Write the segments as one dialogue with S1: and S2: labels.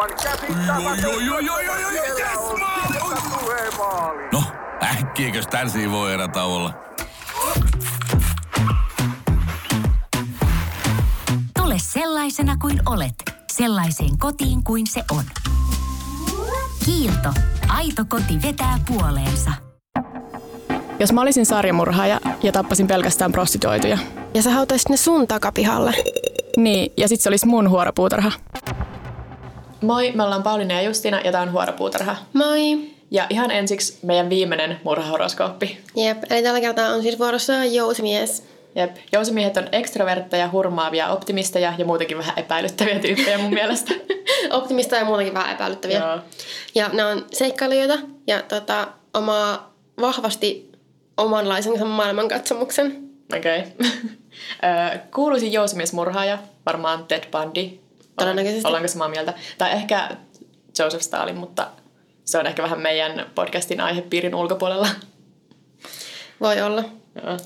S1: aivan
S2: yes, maali! No, äkkiäkös tän voi erä olla?
S3: Tule sellaisena kuin olet, sellaiseen kotiin kuin se on. Kiilto. Aito koti vetää puoleensa.
S4: Jos mä olisin sarjamurhaaja ja tappasin pelkästään prostituoituja.
S5: Ja sä hautaisit ne sun takapihalle.
S4: Niin, ja sit se olisi mun huoropuutarha.
S6: Moi, me ollaan Pauliina ja Justina ja tää on Huoropuutarha.
S5: Moi!
S6: Ja ihan ensiksi meidän viimeinen murhahoroskooppi.
S5: Jep, eli tällä kertaa on siis vuorossa jousimies.
S6: Jep, jousimiehet on ekstrovertteja, hurmaavia, optimisteja ja muutenkin vähän epäilyttäviä tyyppejä mun mielestä.
S5: Optimista ja muutenkin vähän epäilyttäviä.
S6: Joo.
S5: Ja ne on seikkailijoita ja tota, omaa vahvasti omanlaisensa maailmankatsomuksen.
S6: Okei. Okay. Kuuluisin jousimiesmurhaaja, varmaan Ted Bundy.
S5: Todennäköisesti.
S6: Ollaanko samaa mieltä? Tai ehkä Joseph Stalin, mutta se on ehkä vähän meidän podcastin aihepiirin ulkopuolella.
S5: Voi olla.
S6: Joo.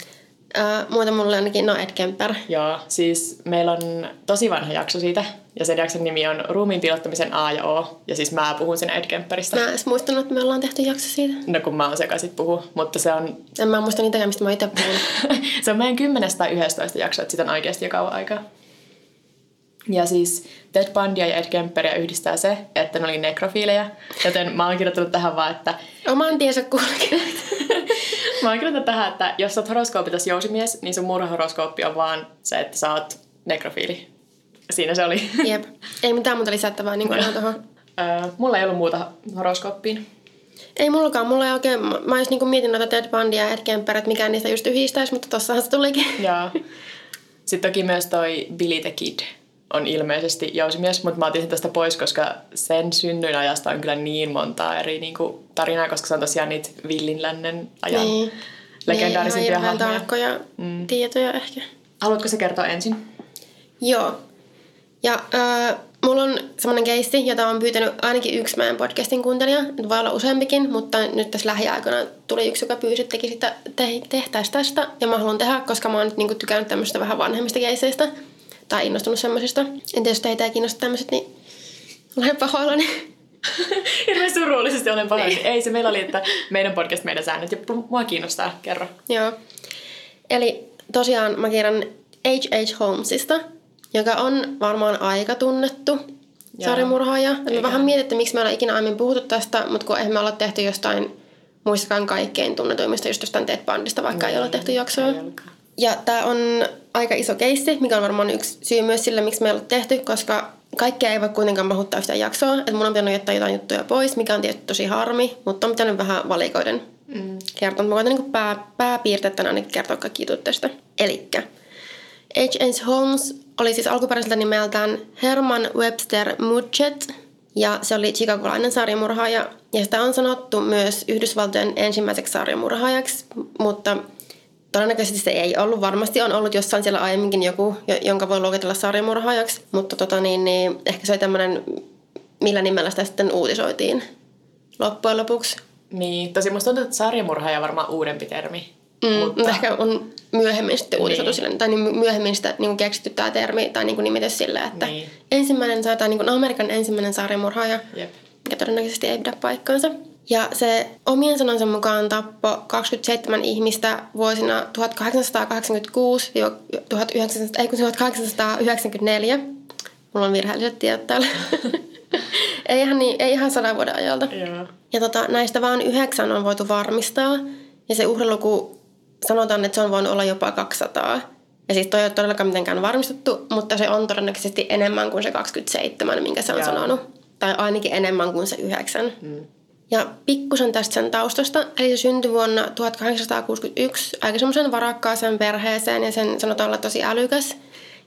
S5: Ää, muuten mulle ainakin, no Ed Kemper.
S6: Joo, siis meillä on tosi vanha jakso siitä, ja sen jakson nimi on Ruumiin pilottamisen A ja O, ja siis mä puhun siinä Ed Kemperistä.
S5: Mä en muistanut, että me ollaan tehty jakso siitä.
S6: No kun mä oon sekaisin puhu, mutta se on,
S5: En mä muista niitä, mistä mä itse puhun.
S6: se on meidän 10 tai 11 jakso, että sitä on oikeasti jo kauan aikaa. Ja siis Ted Bundy ja Ed Kemperia yhdistää se, että ne oli nekrofiilejä, joten mä oon kirjoittanut tähän vaan, että
S5: Oman tiensä kulkeneet.
S6: Mä oon kirjoittanut tähän, että jos sä oot horoskoopitas jousimies, niin sun murhahoroskooppi on vaan se, että sä oot nekrofiili. Siinä se oli.
S5: Jep. Ei mitään muuta lisättävää niin kuin tuohon.
S6: Öö, mulla ei ollut muuta horoskooppiin.
S5: Ei mullakaan, mulla ei oikein, mä, mä just niinku mietin noita Ted Bundya ja Ed Kemper, että mikään niistä just yhdistäisi, mutta tossahan se tulikin.
S6: Ja sitten toki myös toi Billy the Kid on ilmeisesti jousimies, mutta mä otin sen tästä pois, koska sen synnyin ajasta on kyllä niin montaa eri niin kuin, tarinaa, koska se on tosiaan niitä villin lännen ajan
S5: Niin.
S6: legendaarisimpia
S5: niin,
S6: hahmoja.
S5: tarkkoja mm. tietoja ehkä.
S6: Haluatko se kertoa ensin?
S5: Joo. Ja äh, mulla on semmoinen keisti, jota on pyytänyt ainakin yksi meidän podcastin kuuntelija. Nyt voi olla useampikin, mutta nyt tässä lähiaikoina tuli yksi, joka pyysi, että sitä, te, tehtäisiin tästä. Ja mä haluan tehdä, koska mä oon nyt niinku tykännyt tämmöistä vähän vanhemmista keiseistä. Tai innostunut semmoisista. En tiedä, jos teitä ei kiinnosta tämmöiset, niin olen pahoillani.
S6: Hirveän surullisesti olen pahoin. Ei se meillä oli, että meidän podcast, meidän säännöt. Ja mua kiinnostaa, kerro.
S5: Joo. Eli tosiaan mä kirjan H.H. Holmesista, joka on varmaan aika tunnettu sarjamurhaaja. Mä vähän mietin, että miksi me ollaan ikinä aiemmin puhuttu tästä, mutta kun eihän me olla tehty jostain muistakaan kaikkein tunnetuimmista just jostain Ted Bundista, vaikka ei olla tehty jaksoa.
S6: Ei.
S5: Ja tämä on aika iso keissi, mikä on varmaan yksi syy myös sille, miksi me ei olla tehty, koska kaikkea ei voi kuitenkaan mahuttaa yhtään jaksoa. Että mun on pitänyt jättää jotain juttuja pois, mikä on tietysti tosi harmi, mutta on pitänyt vähän valikoiden mm. kertoa. Mä voin niin pää, pääpiirteettäin ainakin kertoa kaikki jutut tästä. Elikkä H.H. Holmes oli siis alkuperäiseltä nimeltään Herman Webster Mudgett, ja se oli chicagolainen sarjamurhaaja. Ja sitä on sanottu myös Yhdysvaltojen ensimmäiseksi sarjamurhaajaksi, mutta todennäköisesti se ei ollut. Varmasti on ollut jossain siellä aiemminkin joku, jo- jonka voi luokitella sarjamurhaajaksi, mutta tota niin, niin, ehkä se oli tämmöinen, millä nimellä sitä sitten uutisoitiin loppujen lopuksi.
S6: Niin, tosi musta tuntuu, että sarjamurhaaja on varmaan uudempi termi.
S5: Mm, mutta ehkä on myöhemmin sitten uutisoitu
S6: Niin.
S5: silleen, tai niin myöhemmin sitä niin keksitty tämä termi tai niin nimitys silleen, että
S6: Niin.
S5: ensimmäinen, tai niin Amerikan ensimmäinen sarjamurhaaja,
S6: Jep.
S5: mikä todennäköisesti ei pidä paikkaansa. Ja se omien sanansa mukaan tappoi 27 ihmistä vuosina 1886 1900 ei kun 1894. Mulla on virheelliset tiedot täällä. ei, ihan niin, ei ihan sadan vuoden ajalta.
S6: Joo.
S5: Ja tota, näistä vain yhdeksän on voitu varmistaa. Ja se uhriluku sanotaan, että se on voinut olla jopa 200. Ja siis toi ei ole todellakaan mitenkään varmistettu, mutta se on todennäköisesti enemmän kuin se 27, minkä se on
S6: Joo.
S5: sanonut. Tai ainakin enemmän kuin se yhdeksän. Mm. Ja pikkusen tästä sen taustasta. Eli se syntyi vuonna 1861 aika semmoisen varakkaaseen perheeseen ja sen sanotaan olla tosi älykäs.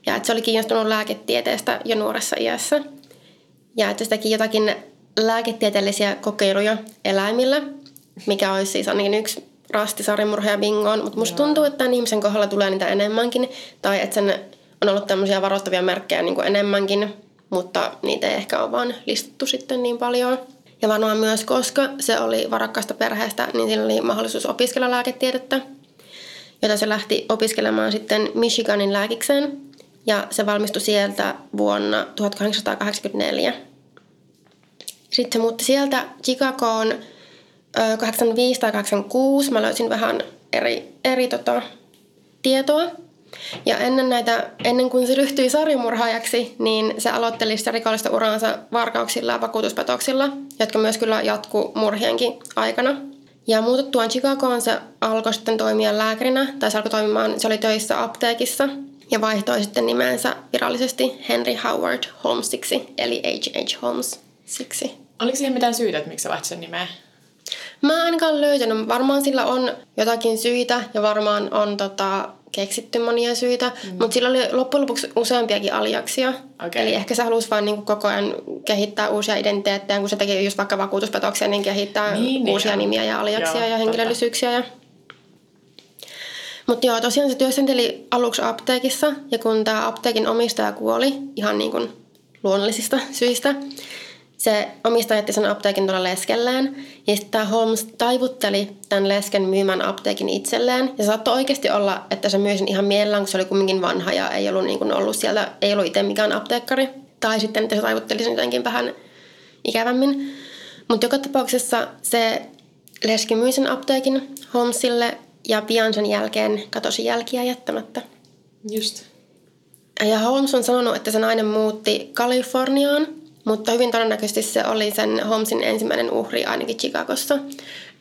S5: Ja että se oli kiinnostunut lääketieteestä jo nuoressa iässä. Ja että se teki jotakin lääketieteellisiä kokeiluja eläimillä, mikä olisi siis ainakin yksi rasti sarjamurhaaja bingoon. Mutta musta tuntuu, että tämän ihmisen kohdalla tulee niitä enemmänkin. Tai että sen on ollut tämmöisiä varoittavia merkkejä niin kuin enemmänkin, mutta niitä ei ehkä ole vaan listattu sitten niin paljon. Ja varmaan myös, koska se oli varakkaasta perheestä, niin sillä oli mahdollisuus opiskella lääketiedettä, jota se lähti opiskelemaan sitten Michiganin lääkikseen. Ja se valmistui sieltä vuonna 1884. Sitten se muutti sieltä Chicagoon ö, 85 tai 86. Mä löysin vähän eri, eri tota, tietoa. Ja ennen, näitä, ennen kuin se ryhtyi sarjamurhaajaksi, niin se aloitteli sitä rikollista uraansa varkauksilla ja vakuutuspetoksilla, jotka myös kyllä jatkuu murhienkin aikana. Ja muututtuaan Chicagoon se alkoi sitten toimia lääkärinä, tai se alkoi toimimaan, se oli töissä apteekissa, ja vaihtoi sitten nimensä virallisesti Henry Howard Holmesiksi, eli H.H. Holmes siksi.
S6: Oliko siihen mitään syytä, että miksi sä vaihtoit sen nimeä?
S5: Mä en ainakaan löytänyt. Varmaan sillä on jotakin syitä ja varmaan on tota, keksitty monia syitä, mm. mutta sillä oli loppujen lopuksi useampiakin aliaksia.
S6: Okei.
S5: Eli ehkä se halusi vaan niinku koko ajan kehittää uusia identiteettejä, kun se teki just vaikka vakuutuspetoksia, niin kehittää
S6: Niin,
S5: uusia
S6: niin.
S5: nimiä ja aliaksia
S6: Joo,
S5: ja henkilöllisyyksiä. Ja... Mutta joo, tosiaan se työskenteli aluksi apteekissa ja kun tämä apteekin omistaja kuoli ihan niin kuin luonnollisista syistä, se omistaja jätti sen apteekin tuolla leskelleen. Ja sitten tämä Holmes taivutteli tämän lesken myymään apteekin itselleen. Ja saattoi oikeasti olla, että se myi sen ihan mielellään, kun se oli kumminkin vanha ja ei ollut, niin kuin ollut siellä, ei ollut itse mikään apteekkari. Tai sitten, että se taivutteli sen jotenkin vähän ikävämmin. Mutta joka tapauksessa se leski myi sen apteekin Holmesille ja pian sen jälkeen katosi jälkiä jättämättä.
S6: Just.
S5: Ja Holmes on sanonut, että se nainen muutti Kaliforniaan, mutta hyvin todennäköisesti se oli sen Holmesin ensimmäinen uhri ainakin Chicagossa.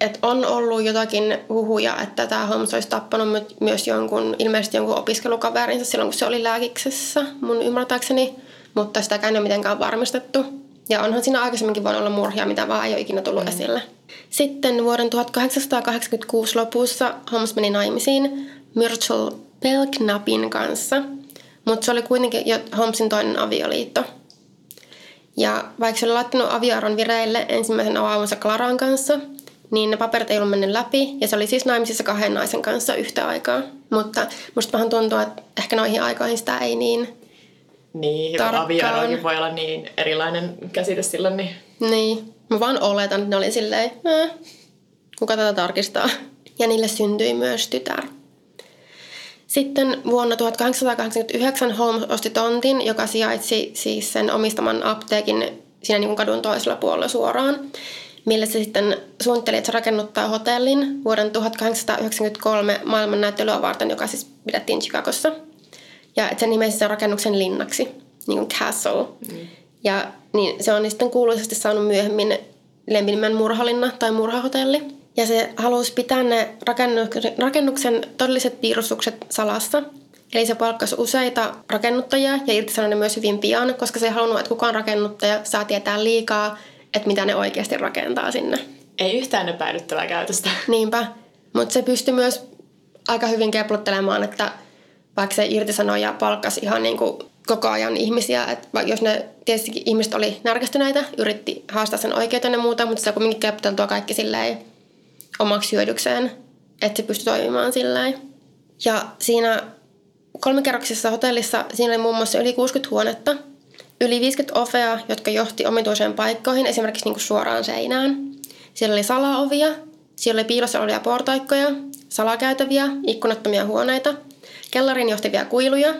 S5: Et on ollut jotakin huhuja, että tämä Holmes olisi tappanut my- myös jonkun, ilmeisesti jonkun opiskelukaverinsa silloin, kun se oli lääkiksessä, mun ymmärtääkseni. Mutta sitäkään ei ole mitenkään varmistettu. Ja onhan siinä aikaisemminkin voinut olla murhia, mitä vaan ei ole ikinä tullut mm. esille. Sitten vuoden 1886 lopussa Holmes meni naimisiin Myrtle Belknapin kanssa, mutta se oli kuitenkin jo Holmesin toinen avioliitto. Ja vaikka se oli laittanut avioaron vireille ensimmäisen avaamansa Claran kanssa, niin ne paperit ei ollut mennyt läpi, ja se oli siis naimisissa kahden naisen kanssa yhtä aikaa. Mutta musta vähän tuntuu, että ehkä noihin aikoihin sitä ei niin...
S6: Niin, avioerokin voi olla niin erilainen käsite silloin, niin
S5: Niin, mä vaan oletan, että ne oli silleen, eh, kuka tätä tarkistaa. Ja niille syntyi myös tytär. Sitten vuonna 1889 Holmes osti tontin, joka sijaitsi siis sen omistaman apteekin siinä niin kuin kadun toisella puolella suoraan, millä se sitten suunnitteli, että se rakennuttaa hotellin vuoden 1893 maailmannäyttelyä varten, joka siis pidettiin Chicagossa. Ja että se nimesi sen rakennuksen linnaksi, niin kuin castle. Mm. Ja niin se on sitten kuuluisesti saanut myöhemmin lempinimen murhalinna tai murhahotelli. Ja se halusi pitää ne rakennuksen, todelliset piirustukset salassa. Eli se palkkasi useita rakennuttajia ja irtisanoi ne myös hyvin pian, koska se ei halunnut, että kukaan rakennuttaja saa tietää liikaa, että mitä ne oikeasti rakentaa sinne.
S6: ei yhtään epäilyttävää käytöstä.
S5: Niinpä. Mutta se pystyi myös aika hyvin keplottelemaan, että vaikka se irtisanoi ja palkkasi ihan niin kuin koko ajan ihmisiä, että jos ne tietysti ihmiset oli närkästyneitä, yritti haastaa sen oikeuteen ja muuta, mutta se on kuitenkin keploteltua kaikki silleen omaksi hyödykseen, että se pystyi toimimaan silleen. Ja siinä kolmikerroksisessa hotellissa siinä oli muun muassa yli 60 huonetta, yli 50 ovea, jotka johti omituiseen paikkoihin, esimerkiksi niin kuin suoraan seinään. Siellä oli salaovia, siellä oli piilossa olevia portaikkoja, salakäytäviä, ikkunattomia huoneita, kellarin johtavia kuiluja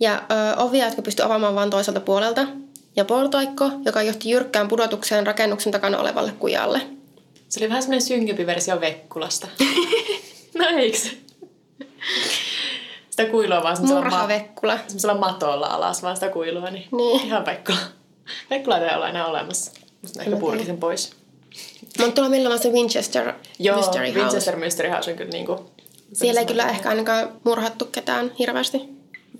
S5: ja ö, ovia, jotka pystyi avaamaan vain toiselta puolelta, ja portaikko, joka johti jyrkkään pudotukseen rakennuksen takana olevalle kujalle.
S6: Se oli vähän semmoinen synkempi versio Vekkulasta. no eiks? Sitä kuilua vaan semmoisella,
S5: Murha
S6: ma-
S5: Vekkula.
S6: semmoisella matolla alas vaan sitä kuilua, niin,
S5: Niin.
S6: ihan Vekkula. Vekkula ei ole enää olemassa. Musta ehkä
S5: mä
S6: purki
S5: tiedä.
S6: sen pois.
S5: Mutta tuolla milloin on se Winchester
S6: Joo,
S5: Mystery House.
S6: Winchester Mystery House on kyllä niinku...
S5: Siellä ei kyllä ehkä ainakaan murhattu ketään hirveästi.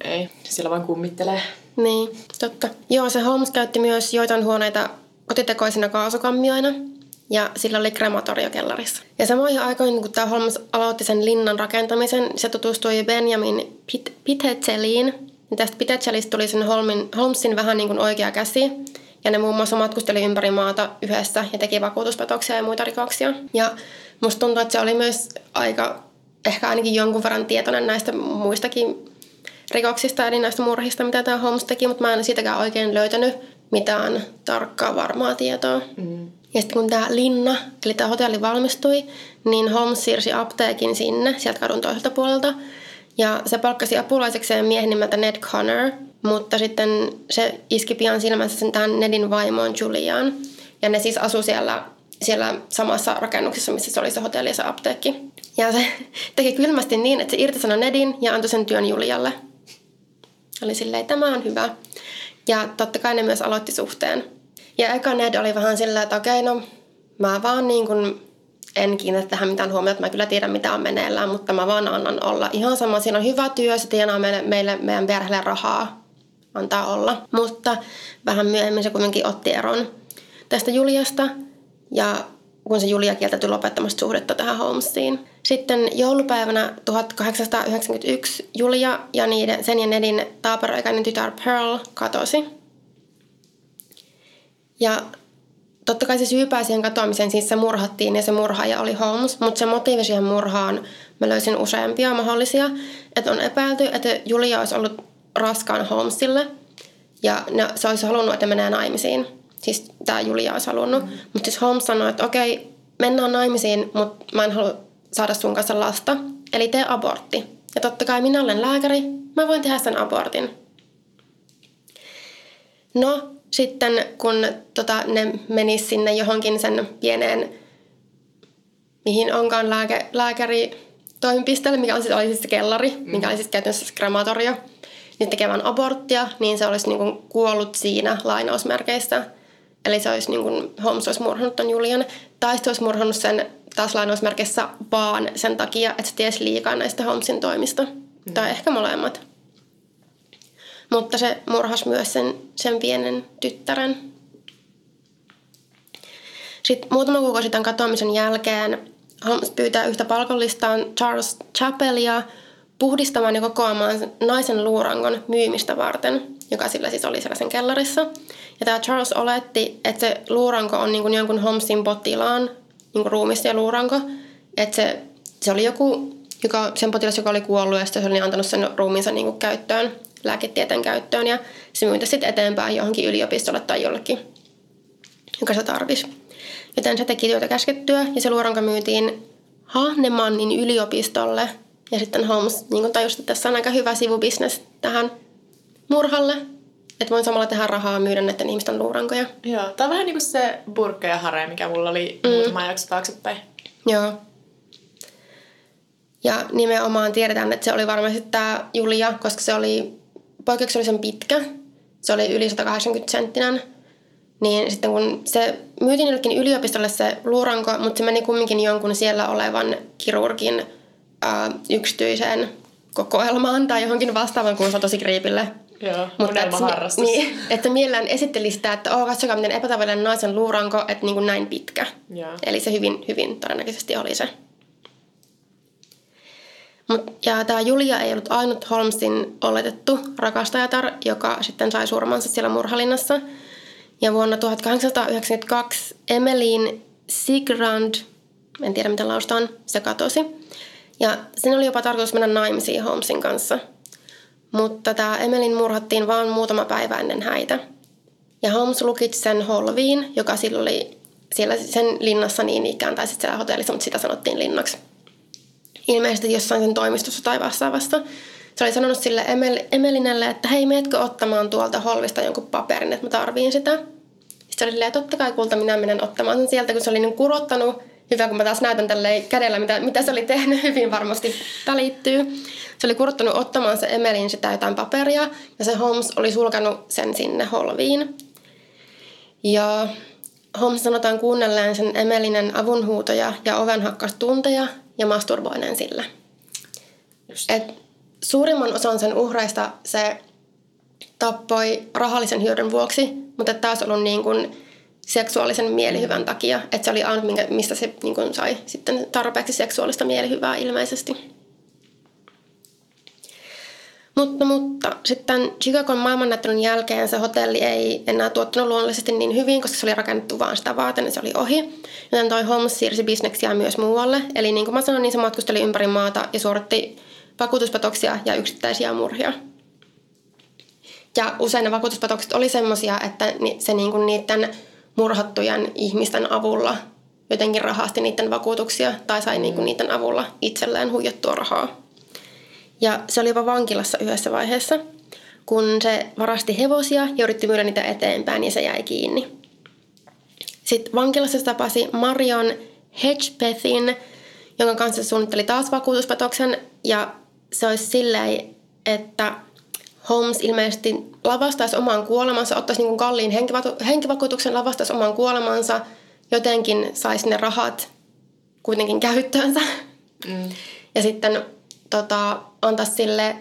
S6: Ei, siellä vaan kummittelee.
S5: Niin, totta. Joo, se Holmes käytti myös joitain huoneita kotitekoisina kaasukammioina ja sillä oli krematorio kellarissa. Ja samoihin aikoihin, kun tämä Holmes aloitti sen linnan rakentamisen, se tutustui Benjamin Pit-. Ja tästä Pitechelistä tuli sen Holmin, Holmesin vähän niin kuin oikea käsi. Ja ne muun muassa matkusteli ympäri maata yhdessä ja teki vakuutuspetoksia ja muita rikoksia. Ja musta tuntuu, että se oli myös aika, ehkä ainakin jonkun verran tietoinen näistä muistakin rikoksista, eli näistä murhista, mitä tämä Holmes teki, mutta mä en siitäkään oikein löytänyt mitään tarkkaa varmaa tietoa. Mm. Ja sitten kun tämä linna, eli tämä hotelli valmistui, niin Holmes siirsi apteekin sinne, sieltä kadun toiselta puolelta. Ja se palkkasi apulaisekseen miehen nimeltä Ned Connor, mutta sitten se iski pian silmänsä sen tähän Nedin vaimoon Juliaan. Ja ne siis asu siellä, siellä samassa rakennuksessa, missä se oli se hotelli ja se apteekki. Ja se teki kylmästi niin, että se irtisanoi Nedin ja antoi sen työn Julialle. Oli silleen, tämä on hyvä. Ja totta kai ne myös aloitti suhteen. Ja eka Ned oli vähän silleen, että okei, no mä vaan niin kuin en kiinnitä tähän mitään huomiota, että mä kyllä tiedän mitä on meneillään, mutta mä vaan annan olla. Ihan sama, siinä on hyvä työ, se tienaa meille, meille meidän perheelle rahaa, antaa olla. Mutta vähän myöhemmin se kuitenkin otti eron tästä Juliasta ja kun se Julia kieltäytyi lopettamasta suhdetta tähän Holmesiin. Sitten joulupäivänä 1891 Julia ja niiden, sen ja Nedin taaperoikäinen tytär Pearl katosi. Ja totta kai se syypää siihen katoamiseen, siis se murhattiin ja se murhaaja oli Holmes, mutta se motiivi siihen murhaan mä löysin useampia mahdollisia. Että on epäilty, että Julia olisi ollut raskaan Holmesille ja ne, se olisi halunnut, että menee naimisiin. Siis tämä Julia olisi halunnut. Mm. Mutta siis Holmes sanoi, että okei, mennään naimisiin, mutta mä en halua saada sun kanssa lasta. Eli tee abortti. Ja totta kai minä olen lääkäri, mä voin tehdä sen abortin. No, sitten kun tota, ne menis sinne johonkin sen pieneen, mihin onkaan lääke, lääkäri toimipisteelle, mikä on siis, oli siis se kellari, mm. mikä oli siis käytännössä krematorio, niin tekemään aborttia, niin se olisi niin kuin kuollut siinä lainausmerkeistä. Eli se olisi niin kuin, Holmes olisi murhannut ton Julian, tai sitten olisi murhannut sen taas lainausmerkeissä vaan sen takia, että se tiesi liikaa näistä Holmesin toimista. Mm. Tai ehkä molemmat. Mutta se murhasi myös sen, sen pienen tyttären. Sitten muutama kuukausi tämän katoamisen jälkeen Holmes pyytää yhtä palkollistaan Charles Chappelia puhdistamaan ja kokoamaan naisen luurangon myymistä varten, joka sillä siis oli sellaisen kellarissa. Ja tämä Charles oletti, että se luuranko on niin kuin jonkun Holmesin potilaan niin kuin ruumista ja luuranko. Että se, se oli joku, joka, sen potilas, joka oli kuollut ja sitten se oli antanut sen ruumiinsa niin kuin käyttöön lääketieteen käyttöön ja se myytä sitten eteenpäin johonkin yliopistolle tai jollekin, joka se tarvisi. Joten se teki työtä käskettyä ja se luoronka myytiin Hahnemannin yliopistolle ja sitten Holmes niin tajusi, että tässä on aika hyvä sivubisnes tähän murhalle, että voin samalla tehdä rahaa myydä näiden ihmisten luurankoja.
S6: Joo, tämä on vähän niin kuin se burkka ja hare, mikä mulla oli mm. muutama jakso taaksepäin.
S5: Joo. Ja nimenomaan tiedetään, että se oli varmasti tämä Julia, koska se oli poikkeuksellisen pitkä. Se oli yli 180 senttinen. Niin sitten kun se myytiin jollekin yliopistolle se luuranko, mutta se meni kumminkin jonkun siellä olevan kirurgin ää, yksityiseen kokoelmaan tai johonkin vastaavan, kun se on tosi kriipille.
S6: Joo, Mutta et,
S5: niin, että mielellään esitteli sitä, että oh, katsokaa miten epätavallinen naisen luuranko, että niin kuin näin pitkä.
S6: Joo.
S5: Eli se hyvin, hyvin todennäköisesti oli se. Ja tämä Julia ei ollut ainut Holmesin oletettu rakastajatar, joka sitten sai surmansa siellä murhalinnassa. Ja vuonna 1892 Emmeline Sigrand, en tiedä miten lausutaan, se katosi. Ja sen oli jopa tarkoitus mennä naimisiin Holmesin kanssa. Mutta tämä Emelin murhattiin vain muutama päivä ennen häitä. Ja Holmes lukitsi sen holviin, joka silloin oli siellä sen linnassa niin ikään, tai sitten siellä hotellissa, mutta sitä sanottiin linnaksi ilmeisesti jossain sen toimistossa tai vastaavasta. Se oli sanonut sille Emel, Emelinelle, että hei, meetkö ottamaan tuolta holvista jonkun paperin, että mä tarviin sitä. Sitten oli silleen, totta kai kulta, minä menen ottamaan sen sieltä, kun se oli niin kurottanut. Hyvä, kun mä taas näytän tälle kädellä, mitä, mitä se oli tehnyt, hyvin varmasti välittyy. Se oli kurottanut ottamaan se Emelin sitä jotain paperia, ja se Holmes oli sulkanut sen sinne holviin. Ja Holmes sanotaan kuunnelleen sen Emelinen avunhuutoja ja ovenhakkastunteja ja masturboinen sillä. Et suurimman osan sen uhreista se tappoi rahallisen hyödyn vuoksi, mutta taas ollut niin kuin seksuaalisen mielihyvän takia. Että se oli ainut, mistä se niin kuin sai sitten tarpeeksi seksuaalista mielihyvää ilmeisesti. Mutta, mutta sitten Chicagon maailmannäyttelyn jälkeen se hotelli ei enää tuottanut luonnollisesti niin hyvin, koska se oli rakennettu vaan sitä varten, niin se oli ohi. Joten toi Holmes siirsi bisneksiä myös muualle. Eli niin kuin mä sanoin, niin se matkusteli ympäri maata ja suoritti vakuutuspetoksia ja yksittäisiä murhia. Ja usein ne vakuutuspetokset oli semmoisia, että se niin kuin niiden murhattujen ihmisten avulla jotenkin rahasti niiden vakuutuksia tai sai niin kuin niiden avulla itselleen huijattua rahaa. Ja se oli jopa vankilassa yhdessä vaiheessa, kun se varasti hevosia ja yritti myydä niitä eteenpäin ja se jäi kiinni. Sitten vankilassa se tapasi Marion Hedgepethin, jonka kanssa se suunnitteli taas vakuutuspetoksen. Ja se olisi silleen, että Holmes ilmeisesti lavastaisi omaan kuolemansa, ottaisi niin kalliin henkivaku- henkivakuutuksen, lavastaisi omaan kuolemansa, jotenkin saisi ne rahat kuitenkin käyttöönsä. Mm. Ja sitten tota, antaisi sille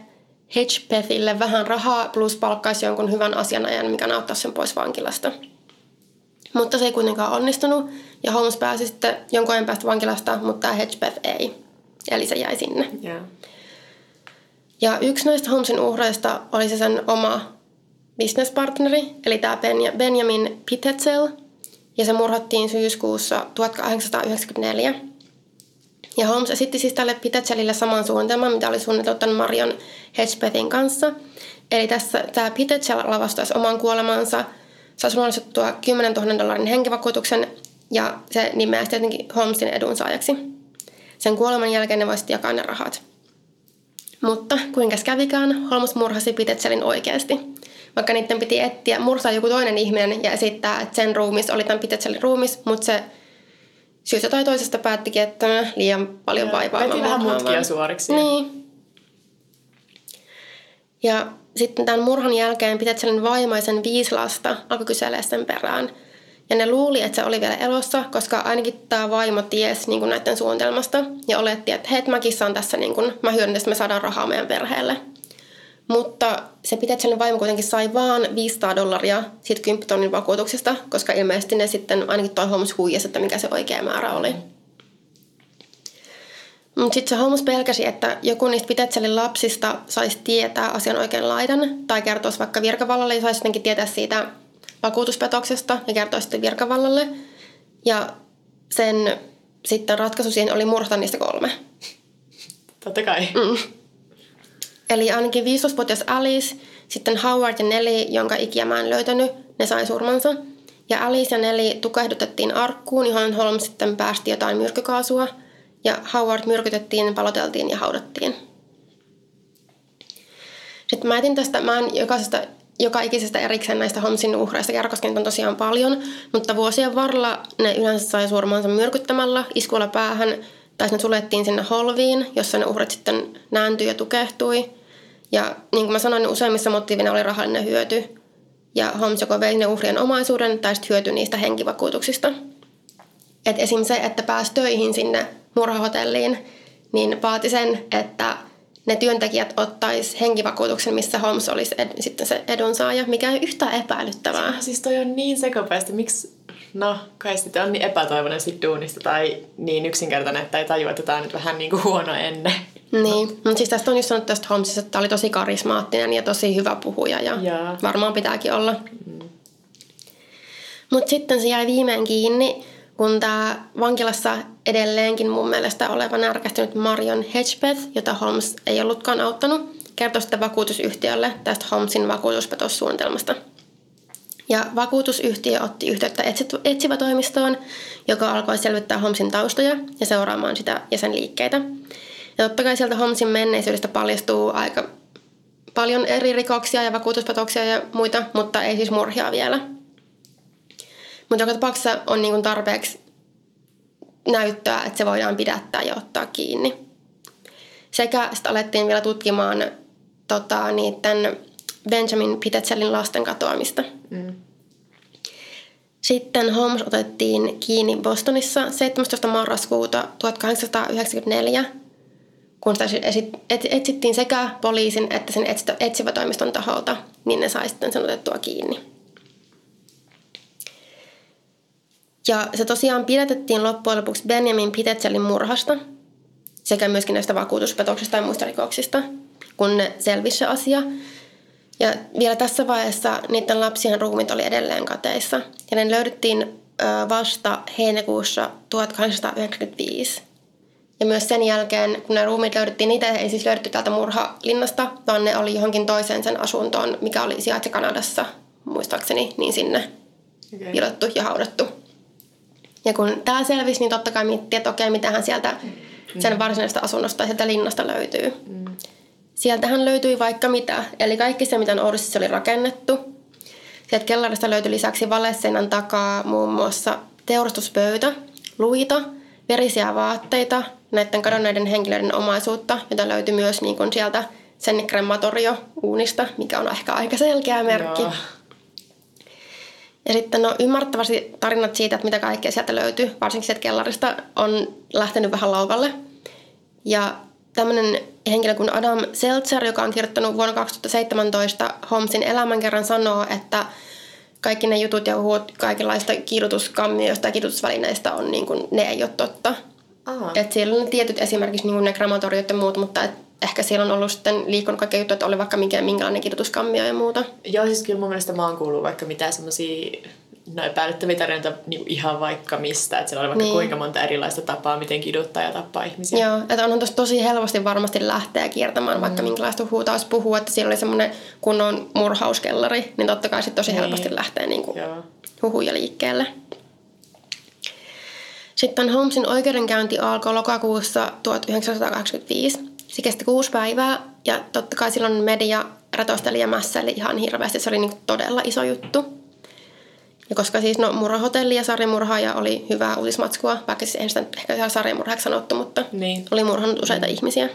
S5: Hedgepethille vähän rahaa plus palkkaisi jonkun hyvän asianajan, mikä auttaisi sen pois vankilasta. Mutta se ei kuitenkaan onnistunut ja Holmes pääsi sitten jonkun ajan päästä vankilasta, mutta tämä Hedgepeth ei. Eli se jäi sinne.
S6: Yeah.
S5: Ja yksi näistä Holmesin uhreista oli se sen oma businesspartneri, eli tämä Benjamin Pitetsel, ja se murhattiin syyskuussa 1894. Ja Holmes esitti siis tälle Pitetselille saman suunnitelman, mitä oli suunniteltu Marion Hedgepethin kanssa. Eli tässä tämä Pitetsel lavastaisi oman kuolemansa, saisi luonnollistettua 10 000 dollarin henkivakuutuksen ja se nimeäisi tietenkin Holmesin edunsaajaksi. Sen kuoleman jälkeen ne voisivat jakaa ne rahat. Mutta kuinka kävikään, Holmes murhasi Pitetselin oikeasti. Vaikka niiden piti etsiä, mursaa joku toinen ihminen ja esittää, että sen ruumis oli tämän Pitetselin ruumis, mutta se syystä tai toisesta päättikin, että liian paljon vaivaa.
S6: Veti vähän mutkia suoriksi.
S5: Niin. Ja sitten tämän murhan jälkeen Pitetselin vaimaisen viisi lasta alkoi kyselee sen perään. Ja ne luuli, että se oli vielä elossa, koska ainakin tämä vaimo ties niin kuin näiden suunnitelmasta. Ja oletti, että hei, mäkin saan tässä, niin kuin, mä hyödyn, että me saadaan rahaa meidän perheelle. Mutta se Pitetselin vaimo kuitenkin sai vaan 500 dollaria siitä 10 tonnin vakuutuksesta, koska ilmeisesti ne sitten ainakin toi Holmes huijasi, että mikä se oikea määrä oli. Mutta sitten se Holmes pelkäsi, että joku niistä Pitetselin lapsista saisi tietää asian oikein laidan tai kertoisi vaikka virkavallalle ja saisi jotenkin tietää siitä vakuutuspetoksesta ja kertoisi sitten virkavallalle. Ja sen sitten ratkaisu siihen oli murhata niistä kolme.
S6: Totta kai.
S5: Mm. Eli ainakin 15-vuotias Alice, sitten Howard ja Nelly, jonka ikiä mä en löytänyt, ne sai surmansa. Ja Alice ja Nelly tukehdutettiin arkkuun, johon Holmes sitten päästi jotain myrkkykaasua. Ja Howard myrkytettiin, paloteltiin ja haudattiin. Sitten mä etin tästä, mä en jokaisesta, joka ikisestä erikseen näistä Holmesin uhreista kerro, koska on tosiaan paljon. Mutta vuosien varrella ne yleensä sai surmansa myrkyttämällä, iskulla päähän, tai ne sulettiin sinne holviin, jossa ne uhrit sitten nääntyi ja tukehtui. Ja niin kuin mä sanoin, niin useimmissa motiivina oli rahallinen hyöty. Ja Holmes joko vei uhrien omaisuuden tai sitten hyötyi niistä henkivakuutuksista. Et esim. se, että pääsi töihin sinne murhahotelliin, niin vaati sen, että ne työntekijät ottais henkivakuutuksen, missä Holmes olisi ed- sitten se edunsaaja, mikä ei yhtään epäilyttävää.
S6: Siis toi on niin sekapäistä. Miksi no, kai sitten on niin epätoivoinen sit duunista tai niin yksinkertainen, että ei tajua, että tämä on nyt vähän niin kuin huono ennen.
S5: Niin, mutta siis tästä on just sanottu tästä Holmesista, että oli tosi karismaattinen ja tosi hyvä puhuja ja
S6: Jaa.
S5: varmaan pitääkin olla. Mm. Mutta sitten se jäi viimein kiinni, kun tämä vankilassa edelleenkin mun mielestä oleva närkästynyt Marion Hedgepeth, jota Holmes ei ollutkaan auttanut, kertoi sitten vakuutusyhtiölle tästä Holmesin vakuutuspetossuunnitelmasta. Ja vakuutusyhtiö otti yhteyttä etsivätoimistoon, joka alkoi selvittää Holmesin taustoja ja seuraamaan sitä ja sen liikkeitä. Ja totta kai sieltä Holmesin menneisyydestä paljastuu aika paljon eri rikoksia ja vakuutuspetoksia ja muita, mutta ei siis murhia vielä. Mutta joka tapauksessa on niin tarpeeksi näyttöä, että se voidaan pidättää ja ottaa kiinni. Sekä sitten alettiin vielä tutkimaan tota, niiden Benjamin Pitetselin lasten katoamista. Mm. Sitten Holmes otettiin kiinni Bostonissa 17. marraskuuta 1894, kun sitä etsittiin sekä poliisin että sen etsivätoimiston taholta, niin ne sai sitten sen otettua kiinni. Ja se tosiaan pidätettiin loppujen lopuksi Benjamin Pitetselin murhasta sekä myöskin näistä vakuutuspetoksista ja muista rikoksista, kun ne selvisi se asia. Ja vielä tässä vaiheessa niiden lapsien ruumit oli edelleen kateissa. Ja ne löydettiin vasta heinäkuussa 1895. Ja myös sen jälkeen, kun ne ruumit löydettiin, niitä ei siis löydetty täältä murhalinnasta, vaan ne oli johonkin toiseen sen asuntoon, mikä oli sijaitse Kanadassa, muistaakseni, niin sinne okay. pilottu ja haudattu. Ja kun tämä selvisi, niin totta kai miettii, että okei, mitähän sieltä sen varsinaisesta asunnosta tai sieltä linnasta löytyy. Mm. Sieltähän löytyi vaikka mitä, eli kaikki se, mitä Orsissa oli rakennettu. Sieltä kellarista löytyi lisäksi valeseinän takaa muun muassa teurastuspöytä, luita, verisiä vaatteita, näiden kadonneiden henkilöiden omaisuutta, jota löytyi myös niin kuin sieltä sen krematorio uunista, mikä on ehkä aika selkeä merkki.
S6: Joo.
S5: Ja sitten no ymmärrettävästi tarinat siitä, että mitä kaikkea sieltä löytyy, varsinkin sieltä kellarista, on lähtenyt vähän laukalle. Ja tämmöinen henkilö kuin Adam Seltzer, joka on kirjoittanut vuonna 2017 Holmesin elämänkerran, sanoo, että kaikki ne jutut ja huut kaikenlaista kidutuskammioista ja kidutusvälineistä on niin kuin, ne ei ole totta.
S6: Aha.
S5: Et siellä on tietyt esimerkiksi niin ne krematoriot ja muut, mutta et ehkä siellä on ollut sitten liikkunut kaikkea juttuja, että oli vaikka mikä, minkälainen kidutuskammio ja muuta.
S6: Joo, siis kyllä mun mielestä mä oon kuullut vaikka mitä semmosia no epäilyttäviä tarinoita niin ihan vaikka mistä. Että siellä oli vaikka
S5: Niin.
S6: kuinka monta erilaista tapaa, miten kiduttaa ja tappaa ihmisiä.
S5: Joo, että onhan tosi, tosi helposti varmasti lähteä kiertämään mm. vaikka minkälaista huuta olisi puhua, että siellä oli semmoinen kunnon murhauskellari, niin totta kai sitten tosi
S6: Niin.
S5: helposti lähtee niin kuin huhuja liikkeelle. Sitten Holmesin oikeudenkäynti alkoi lokakuussa 1985. Se kesti kuusi päivää ja totta kai silloin media ratosteli ja mässäili ihan hirveästi. Se oli niin todella iso juttu. Ja koska siis no, murhahotelli ja sarjamurhaaja oli hyvää uutismatskua, vaikka siis en sitä ehkä ihan sarjamurhaajaksi sanottu, mutta
S6: Niin.
S5: oli murhannut useita ihmisiä.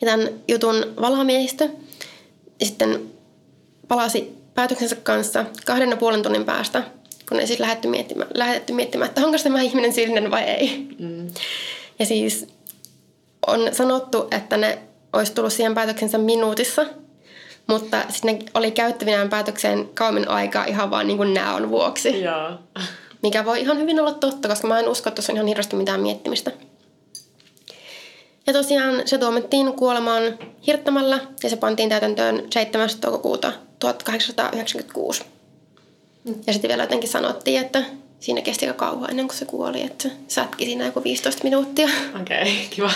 S5: Ja tämän jutun valamiehistö sitten palasi päätöksensä kanssa kahden ja puolen tunnin päästä, kun ei siis lähdetty miettimään, lähdetty miettimään, että onko tämä ihminen syyllinen vai ei. Mm. Ja siis on sanottu, että ne olisi tullut siihen päätöksensä minuutissa, mutta sitten ne oli käyttävinään päätökseen kauemmin aikaa ihan vaan niin kuin näön vuoksi.
S6: Joo.
S5: Mikä voi ihan hyvin olla totta, koska mä en usko, että tuossa on ihan hirveästi mitään miettimistä. Ja tosiaan se tuomittiin kuolemaan hirttämällä ja se pantiin täytäntöön 7. toukokuuta 1896. Ja sitten vielä jotenkin sanottiin, että siinä kesti aika kauan ennen kuin se kuoli, että sätki siinä joku 15 minuuttia.
S6: Okei, okay, kiva.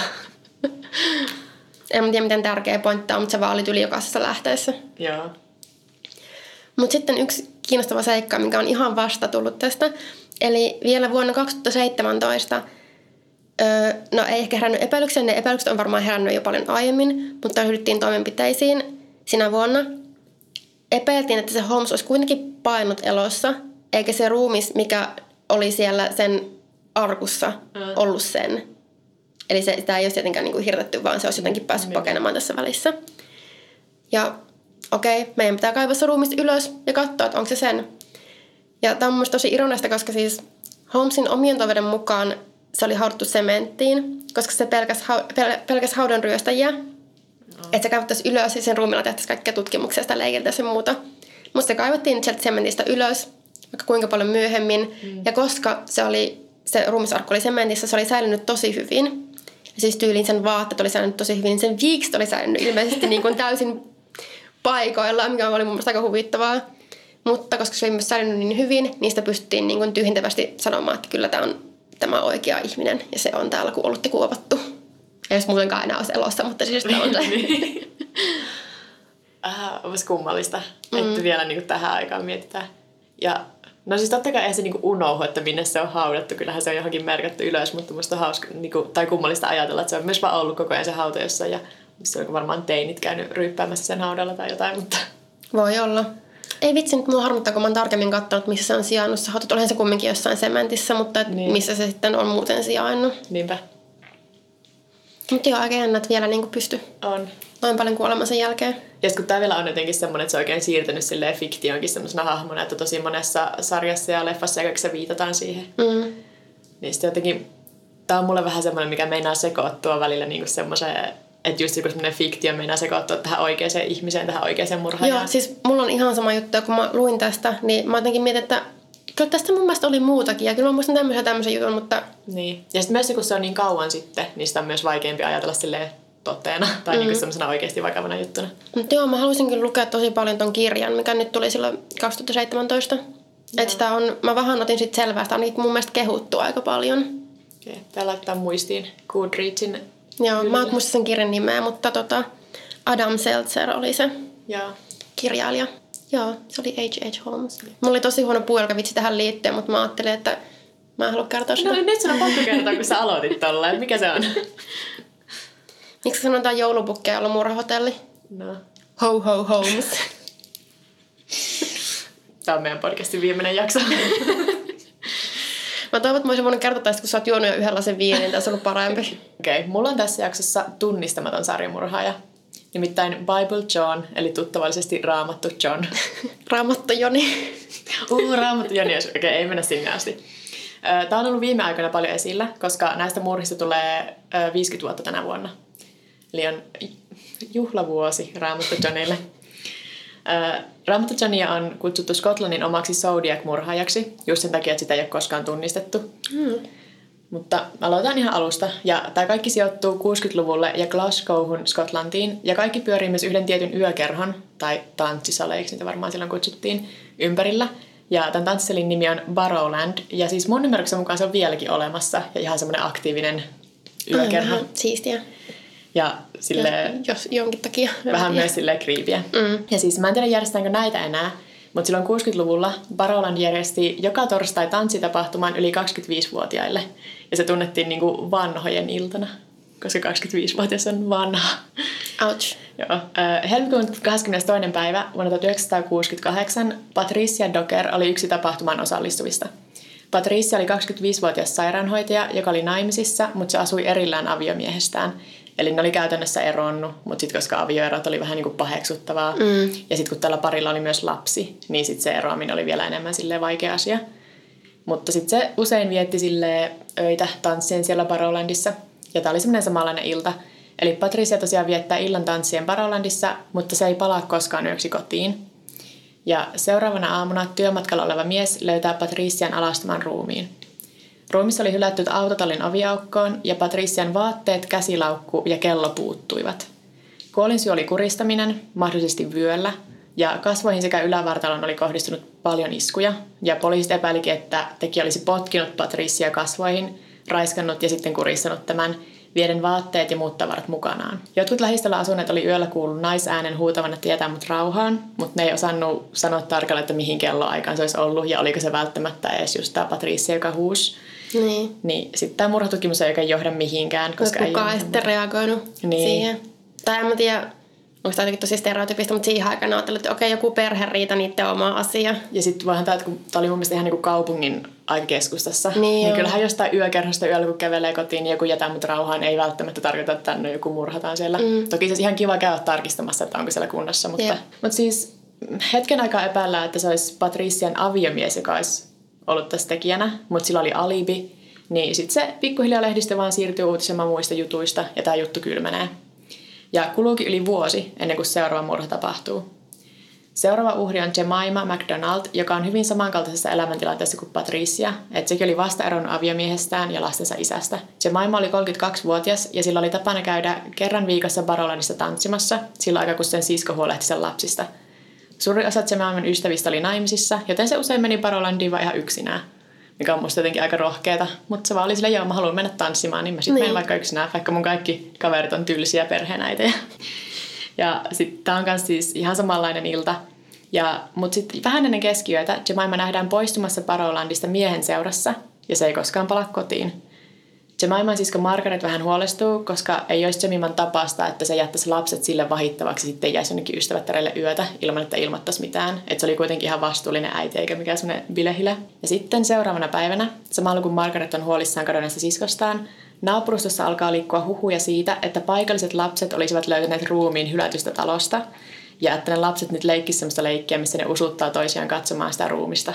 S5: En tiedä, miten tärkeä pointti on, mutta se vaan oli yli jokaisessa lähteessä.
S6: Joo.
S5: Mutta sitten yksi kiinnostava seikka, mikä on ihan vasta tullut tästä. Eli vielä vuonna 2017, öö, no ei ehkä herännyt epäilyksiä, ne epäilykset on varmaan herännyt jo paljon aiemmin, mutta ryhdyttiin toimenpiteisiin sinä vuonna. Epäiltiin, että se Holmes olisi kuitenkin painut elossa, eikä se ruumis, mikä oli siellä sen arkussa, ollut sen. Eli se, sitä ei olisi tietenkään niin kuin hirtetty, vaan se olisi jotenkin päässyt pakenemaan tässä välissä. Ja okei, okay, meidän pitää kaivaa se ruumista ylös ja katsoa, että onko se sen. Ja tämä on mun tosi ironista, koska siis Holmesin omien toiveiden mukaan se oli haudattu sementtiin, koska se pelkäs, hau- pel- pelkäs haudan ryöstäjiä. Että se kaivattaisiin ylös ja sen ruumilla tehtäisiin kaikkea tutkimuksia sitä leikiltäisiin ja muuta. Mutta se kaivattiin sieltä sementistä ylös, vaikka kuinka paljon myöhemmin. Mm. Ja koska se, oli, se ruumisarkku oli sementissä, se oli säilynyt tosi hyvin. Ja siis tyyliin sen vaatteet oli säilynyt tosi hyvin. Sen viikset oli säilynyt ilmeisesti niin kuin täysin paikoillaan, mikä oli mun mielestä aika huvittavaa. Mutta koska se oli myös säilynyt niin hyvin, niistä pystyttiin niin kuin tyhjentävästi sanomaan, että kyllä tämä on tämä oikea ihminen ja se on täällä kuollut ja kuovattu. Jos muutenkaan enää olisi elossa, mutta siis sitä on se.
S6: Äh, olisi kummallista, mm. että vielä niin kuin tähän aikaan mietitään. Ja no siis totta kai ei se niin kuin unohdu, että minne se on haudattu. Kyllähän se on johonkin merkattu ylös, mutta musta on hauska, niin kuin, tai kummallista ajatella, että se on myös vaan ollut koko ajan se hauta jossain. Ja missä on varmaan teinit käynyt ryyppäämässä sen haudalla tai jotain, mutta
S5: Voi olla. Ei vitsi, nyt mua harmittaa, kun mä oon tarkemmin katsonut, missä se on sijainnut. Se hautat, olihan se kumminkin jossain sementissä, mutta et
S6: Niin.
S5: missä se sitten on muuten sijainnut.
S6: niinpä
S5: Mutta joo, aika jännä, että vielä niin pysty
S6: on.
S5: noin paljon kuolemansa jälkeen.
S6: Ja kun tää vielä on jotenkin semmoinen, että se on oikein siirtynyt silleen fiktioonkin semmoisena hahmona, että tosi monessa sarjassa ja leffassa ja kaikissa viitataan siihen.
S5: Mm.
S6: Niin sitten jotenkin, tää on mulle vähän semmoinen, mikä meinaa sekoittua välillä niinku semmoiseen, että just joku semmoinen fiktio meinaa sekoittua tähän oikeaan ihmiseen, tähän oikeaan murhaajaan.
S5: Joo, siis mulla on ihan sama juttu, kun mä luin tästä, niin mä jotenkin mietin, että kyllä tästä mun mielestä oli muutakin. Ja kyllä mä muistan tämmöisen tämmöisen jutun, mutta
S6: Niin. Ja sitten myös kun se on niin kauan sitten, niin sitä on myös vaikeampi ajatella silleen toteena tai mm. niinku semmoisena oikeasti vakavana juttuna.
S5: Mutta joo, mä haluaisin kyllä lukea tosi paljon ton kirjan, mikä nyt tuli silloin 2017. Että sitä on, mä vähän otin sit selvää, sitä on niitä mun mielestä kehuttu aika paljon.
S6: Okay. Tää laittaa muistiin Goodreadsin.
S5: Joo, mä en muista sen kirjan nimeä, mutta tota, Adam Seltzer oli se
S6: Ja
S5: kirjailija. Joo, se oli H.H. Holmes. Mulla oli tosi huono puolivävitsi tähän liittyen, mutta mä ajattelin, että mä en halua kertoa sitä.
S6: No nyt sun on pakko kertoa, kun sä aloitit tolleen. Mikä se on?
S5: Miksi sanotaan joulupukkeja, jolla on murhahotelli?
S6: No.
S5: Ho ho Holmes.
S6: Tää on meidän podcastin viimeinen jakso.
S5: Mä toivon, että mä olisin voinut kertoa tästä, kun sä oot juonut jo yhden lasen viinin, niin tässä on ollut parempi.
S6: Okei, okay, mulla on tässä jaksossa tunnistamaton sarjamurhaaja. Nimittäin Bible John, eli tuttavallisesti Raamattu John.
S5: Raamattu Joni.
S6: Uh, Raamattu Joni, okei, okay, ei mennä sinne asti. Tämä on ollut viime aikoina paljon esillä, koska näistä murhista tulee 50 vuotta tänä vuonna. Eli on juhlavuosi Raamattu Johnille. Raamattu Johnia on kutsuttu Skotlannin omaksi Zodiac-murhaajaksi, just sen takia, että sitä ei ole koskaan tunnistettu. Mm. Mutta aloitan ihan alusta. Ja tämä kaikki sijoittuu 60-luvulle ja Glasgowhun Skotlantiin. Ja kaikki pyörii myös yhden tietyn yökerhon, tai tanssisaleiksi niitä varmaan silloin kutsuttiin, ympärillä. Ja tämän tanssisalin nimi on Barrowland. Ja siis mun ymmärryksen mukaan se on vieläkin olemassa. Ja ihan semmoinen aktiivinen yökerho.
S5: Aivan, siistiä.
S6: Ja sille
S5: jos, jonkin takia.
S6: Vähän myös sille kriipiä. Mm. Ja siis mä en tiedä järjestetäänkö näitä enää, mutta silloin 60-luvulla Barrowland järjesti joka torstai tanssitapahtuman yli 25-vuotiaille. Ja se tunnettiin niin kuin vanhojen iltana, koska 25-vuotias on vanha.
S5: Ouch.
S6: Joo. Helmikuun 22. päivä vuonna 1968 Patricia Docker oli yksi tapahtuman osallistuvista. Patricia oli 25-vuotias sairaanhoitaja, joka oli naimisissa, mutta se asui erillään aviomiehestään. Eli ne oli käytännössä eronnut, mutta sitten koska avioerot oli vähän niin kuin paheksuttavaa, mm. ja sitten kun tällä parilla oli myös lapsi, niin sitten se eroaminen oli vielä enemmän sille vaikea asia. Mutta sitten se usein vietti sille öitä tanssien siellä Barrowlandissa, ja tämä oli semmoinen samanlainen ilta. Eli Patricia tosiaan viettää illan tanssien Barrowlandissa, mutta se ei palaa koskaan yöksi kotiin. Ja seuraavana aamuna työmatkalla oleva mies löytää Patrician alastaman ruumiin. Ruumissa oli hylätty autotallin oviaukkoon ja Patrician vaatteet, käsilaukku ja kello puuttuivat. Kuolinsyy oli kuristaminen, mahdollisesti vyöllä, ja kasvoihin sekä ylävartalon oli kohdistunut paljon iskuja. Ja poliisit epäilikin, että tekijä olisi potkinut Patricia kasvoihin, raiskannut ja sitten kuristanut tämän vieden vaatteet ja muut tavarat mukanaan. Jotkut lähistöllä asuneet oli yöllä kuullut naisäänen huutavan, että tietää mut rauhaan, mutta ne ei osannut sanoa tarkalleen, että mihin kelloaikaan se olisi ollut ja oliko se välttämättä edes just tämä Patricia, joka huusi.
S5: Niin.
S6: Niin sitten tämä murhatutkimus ei oikein johda mihinkään.
S5: Koska kukaan ei sitten reagoinut niin. siihen. Tai en mä tiedä, onko tämä tosi stereotypista, mutta siihen aikaan ajattelin, että okei, joku perhe riita niiden oma asia.
S6: Ja sitten voihan tämä, että kun tämä oli mun mielestä ihan niin kuin kaupungin aika keskustassa,
S5: Niin
S6: niin
S5: joo.
S6: kyllähän jostain yökerhosta yöllä, kun kävelee kotiin, niin joku jätä mut rauhaan, ei välttämättä tarkoita, että tänne joku murhataan siellä. Mm. Toki se ihan kiva käydä tarkistamassa, että onko siellä kunnossa, mutta,
S5: Jep.
S6: mutta siis hetken aikaa epäillään, että se olisi Patrician aviomies, joka olisi ollut tässä tekijänä, mutta sillä oli alibi. Niin sitten se pikkuhiljaa lehdistö vaan siirtyy uutisemaan muista jutuista ja tämä juttu kylmenee. Ja kuluukin yli vuosi ennen kuin seuraava murha tapahtuu. Seuraava uhri on Jemima McDonald, joka on hyvin samankaltaisessa elämäntilanteessa kuin Patricia, että sekin oli vasta eronnut aviomiehestään ja lastensa isästä. Jemima oli 32-vuotias ja sillä oli tapana käydä kerran viikossa Barrowlandissa tanssimassa, sillä aikaa kun sen sisko huolehti sen lapsista. Suuri osa Jemiman ystävistä oli naimisissa, joten se usein meni Barrowlandiin vaan ihan yksinään mikä on musta jotenkin aika rohkeeta. Mutta se vaan oli silleen, joo, mä haluan mennä tanssimaan, niin mä sitten
S5: Niin.
S6: menen vaikka yksinään, vaikka mun kaikki kaverit on tylsiä perheenäitä. Ja sitten tää on kans siis ihan samanlainen ilta. Ja, mutta sitten vähän ennen keskiyötä Jemima nähdään poistumassa Barrowlandista miehen seurassa, ja se ei koskaan pala kotiin. Jemiman sisko Margaret vähän huolestuu, koska ei olisi Jemiman tapasta, että se jättäisi lapset sille vahittavaksi sitten jäisi jonnekin ystävättärelle yötä ilman, että ilmoittaisi mitään. Että se oli kuitenkin ihan vastuullinen äiti eikä mikään semmoinen bilehilä. Ja sitten seuraavana päivänä, samalla kun Margaret on huolissaan kadonneesta siskostaan, naapurustossa alkaa liikkua huhuja siitä, että paikalliset lapset olisivat löytäneet ruumiin hylätystä talosta ja että ne lapset nyt leikkisivät semmoista leikkiä, missä ne usuttaa toisiaan katsomaan sitä ruumista.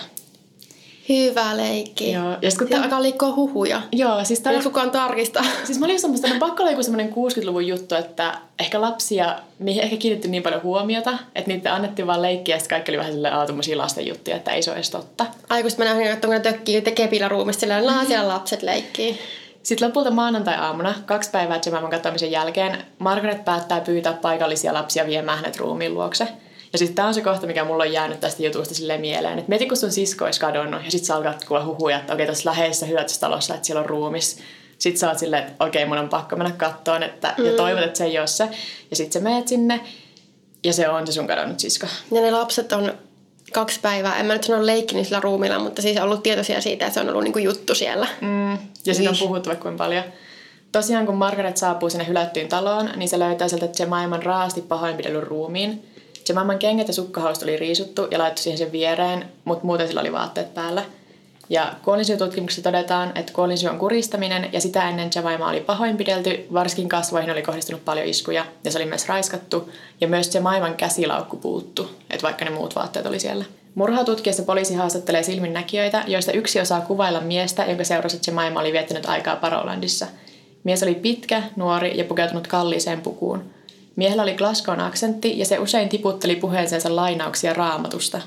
S5: Hyvä leikki.
S6: Joo, ja sit kun
S5: Sitten
S6: tää-
S5: alkaa liikkua huhuja.
S6: Joo, siis tää
S5: Ei kukaan tarkista.
S6: Siis mä olin semmoista, että pakko olla joku semmoinen 60-luvun juttu, että ehkä lapsia, mihin ehkä kiinnitti niin paljon huomiota, että niitä annettiin vaan leikkiä ja sitten kaikki oli vähän silleen, aah, tommosia lasten juttuja, että ei se ole edes totta.
S5: Aikuiset mä nähdin, että ne tökkii tekepillä ruumista, sillä on siellä lapset leikkii.
S6: Sitten lopulta maanantai-aamuna, kaksi päivää Jemaman katoamisen jälkeen, Margaret päättää pyytää paikallisia lapsia viemään hänet ruumiin luokse. Ja sitten tämä on se kohta, mikä mulla on jäänyt tästä jutusta silleen mieleen. Että mieti, kun sun sisko olisi kadonnut ja sitten sä alkat kuulla huhuja, että okei, tuossa läheisessä hyötystalossa, että siellä on ruumis. Sitten sä oot silleen, että okei, mun on pakko mennä kattoon, että, mm. ja toivot, että se ei ole se. Ja sitten sä meet sinne ja se on se sun kadonnut sisko.
S5: Ja ne lapset on kaksi päivää, en mä nyt sano leikkinyt sillä ruumilla, mutta siis ollut tietoisia siitä, että se on ollut niinku juttu siellä.
S6: Mm, ja siitä on
S5: Ih.
S6: puhuttu vaikka kuinka paljon. Tosiaan kun Margaret saapuu sinne hylättyyn taloon, niin se löytää sieltä Jemiman raasti pahoinpidellyn ruumiin. Jemiman kengät ja sukkahousut oli riisuttu ja laittu siihen sen viereen, mutta muuten sillä oli vaatteet päällä. Ja kuolinsyytutkimuksessa todetaan, että kuolinsyy on kuristaminen ja sitä ennen Jemima oli pahoinpidelty, varsinkin kasvoihin oli kohdistunut paljon iskuja ja se oli myös raiskattu ja myös Jemiman käsilaukku puuttu, että vaikka ne muut vaatteet oli siellä. Murhatutkiessa poliisi haastattelee silminnäkijöitä, joista yksi osaa kuvailla miestä, jonka seurasi Jemima oli viettänyt aikaa Parolandissa. Mies oli pitkä, nuori ja pukeutunut kalliiseen pukuun. Miehellä oli Glasgown aksentti ja se usein tiputteli puheeseensa lainauksia raamatusta.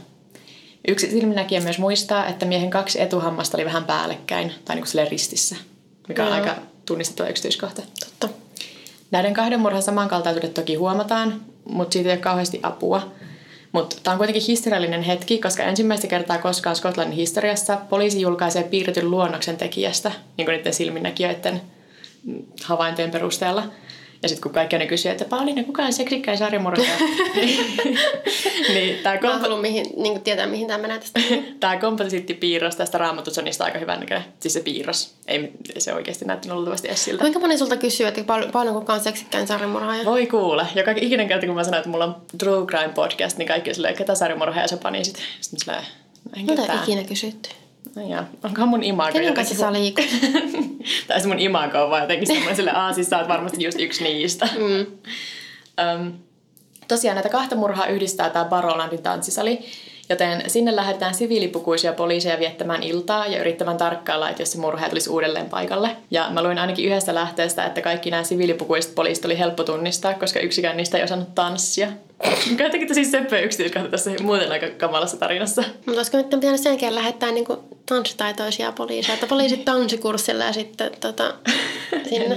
S6: Yksi silminnäkijä myös muistaa, että miehen kaksi etuhammasta oli vähän päällekkäin tai niin kuin ristissä, mikä on
S5: Joo.
S6: aika tunnistettava yksityiskohta.
S5: Totta.
S6: Näiden kahden murhan samankaltaisuudet toki huomataan, mutta siitä ei ole kauheasti apua. Mutta tämä on kuitenkin historiallinen hetki, koska ensimmäistä kertaa koskaan Skotlannin historiassa poliisi julkaisee piirretyn luonnoksen tekijästä, niin kuin niiden silminnäkijöiden havaintojen perusteella. Ja sitten kun kaikki aina kysyy, että Pauliina, kuka on seksikkäin sarjamurhaaja? niin tämä
S5: Mä haluan mihin, niin tietää, mihin tämä menee tästä.
S6: Tämä komposittipiirros tästä raamatussa on niistä aika hyvän näköinen. Siis se piirros. Ei se oikeasti näyttänyt luultavasti edes siltä.
S5: Kuinka moni sulta kysyy, että paljon, paljon kukaan on seksikkäin sarjamurhaaja?
S6: Voi kuule. Joka ikinen kerta, kun mä sanoin, että mulla on True Crime podcast, niin kaikki on silleen, ketä sarjamurhaaja sä pani sit. Sitten silleen, no en
S5: Mitä ikinä kysytty?
S6: No jaa, onkohan mun imago
S5: Kenen kanssa sä liikut?
S6: tai se mun imago on vaan jotenkin semmoinen sille, aa siis sä oot varmasti just yksi niistä. Mm. Öm, tosiaan näitä kahta murhaa yhdistää tämä Barolandin tanssisali, joten sinne lähdetään siviilipukuisia poliiseja viettämään iltaa ja yrittämään tarkkailla, että jos se murha tulisi uudelleen paikalle. Ja mä luin ainakin yhdestä lähteestä, että kaikki nämä siviilipukuiset poliisit oli helppo tunnistaa, koska yksikään niistä ei osannut tanssia. Mikä jotenkin tosi söppöä yksityiskohta tässä muuten aika kamalassa tarinassa.
S5: Mutta olisiko nyt pitänyt sen jälkeen lähettää niinku tanssitaitoisia poliiseja, että poliisit tanssikurssille ja sitten tota, sinne.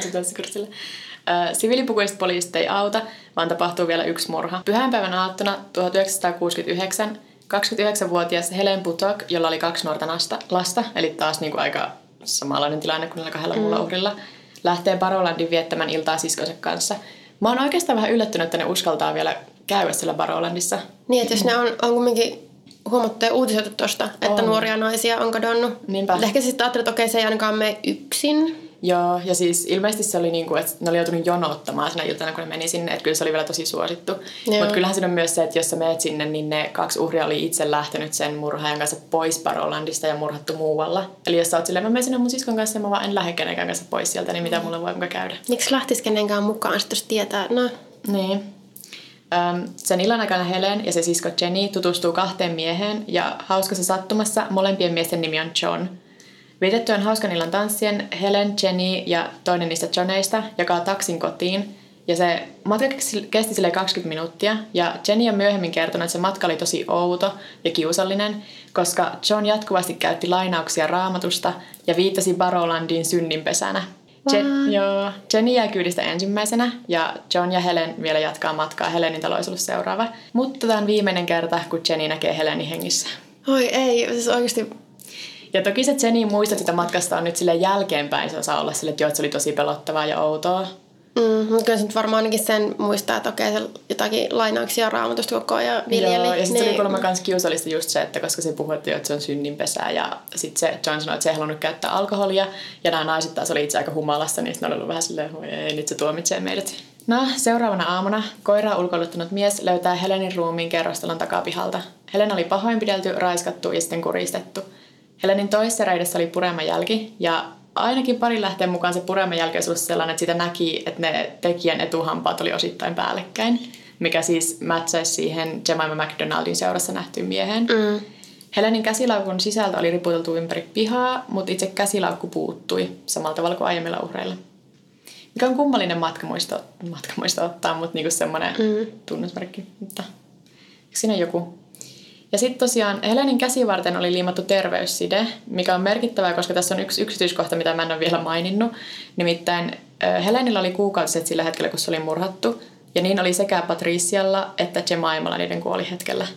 S6: Ö, Siviilipukuiset poliisit ei auta, vaan tapahtuu vielä yksi murha. Pyhänpäivän aattona 1969 29-vuotias Helen Putok, jolla oli kaksi nuorta nasta, lasta, eli taas niin kuin aika samanlainen tilanne kuin näillä kahdella muulla uhrilla, lähtee Barolandin viettämään iltaa siskonsa kanssa. Mä oon oikeastaan vähän yllättynyt, että ne uskaltaa vielä käydä siellä Barolandissa.
S5: Niin, että jos ne on, on kumminkin huomattu ja uutisoitu tuosta, että
S6: On.
S5: nuoria naisia on kadonnut.
S6: Niinpä.
S5: Ehkä sitten ajattelee, että okei, se ei ainakaan mene yksin.
S6: Joo, ja siis ilmeisesti se oli niin kuin, että ne oli joutunut jonottamaan sinä iltana, kun ne meni sinne, että kyllä se oli vielä tosi suosittu. Mutta kyllähän siinä on myös se, että jos sä menet sinne, niin ne kaksi uhria oli itse lähtenyt sen murhaajan kanssa pois Parolandista ja murhattu muualla. Eli jos sä oot silleen, mä menen sinne mun siskon kanssa ja mä vaan en lähde kenenkään kanssa pois sieltä, niin mitä mulle voi muka käydä.
S5: Miksi lähtisi kenenkään mukaan, sitten jos tietää, no
S6: Niin. Öm, sen illan aikana Helen ja se sisko Jenny tutustuu kahteen mieheen ja hauskassa sattumassa molempien miesten nimi on John. Vietettyään hauskan illan tanssien Helen, Jenny ja toinen niistä Johneista jakaa taksin kotiin ja se matka kesti sille 20 minuuttia ja Jenny on myöhemmin kertonut, että se matka oli tosi outo ja kiusallinen, koska John jatkuvasti käytti lainauksia raamatusta ja viittasi Barolandin synninpesänä. Je- joo, Jenny jää kyydistä ensimmäisenä ja John ja Helen vielä jatkaa matkaa. Helenin talo olisi ollut seuraava. Mutta tämä on viimeinen kerta, kun Jenny näkee Helenin hengissä.
S5: oi ei, siis oikeasti
S6: Ja toki se Jenny muistot sitä matkasta on nyt sille jälkeenpäin. Se osaa olla sille, että joo, että se oli tosi pelottavaa ja outoa.
S5: Mm, mutta kyllä se nyt varmaan ainakin sen muistaa, että okei, se jotakin lainauksia raamatusta koko ajan viljeli.
S6: Joo, ja sitten
S5: niin,
S6: oli kuulemma myös kiusallista just se, että koska se puhui, että, se on synninpesää ja sitten se John sanoi, että se ei halunnut käyttää alkoholia ja nämä naiset taas oli itse aika humalassa, niin sitten ne oli ollut vähän silleen, ei, nyt se tuomitsee meidät. No, seuraavana aamuna koiraa ulkoiluttanut mies löytää Helenin ruumiin kerrostalon takapihalta. Helen oli pahoinpidelty, raiskattu ja sitten kuristettu. Helenin toisessa reidessä oli puremanjälki ja ainakin pari lähteen mukaan se puremanjälki olisi ollut sellainen, että sitä näki, että ne tekijän etuhampaat oli osittain päällekkäin, mikä siis mätsäisi siihen Jemima McDonaldin seurassa nähtyyn mieheen.
S5: Mm.
S6: Helenin käsilaukun sisältö oli riputeltu ympäri pihaa, mutta itse käsilaukku puuttui samalla tavalla kuin aiemmilla uhreilla. Mikä on kummallinen matkamuisto, matkamuisto ottaa, mutta niinku semmoinen mm. tunnusmerkki. Mutta siinä joku? Ja sitten tosiaan Helenin käsivarten oli liimattu terveysside, mikä on merkittävää, koska tässä on yksi yksityiskohta, mitä mä en ole vielä maininnut. Nimittäin Helenillä oli kuukautiset sillä hetkellä, kun se oli murhattu. Ja niin oli sekä Patricialla että Jemaimalla niiden kuolihetkellä.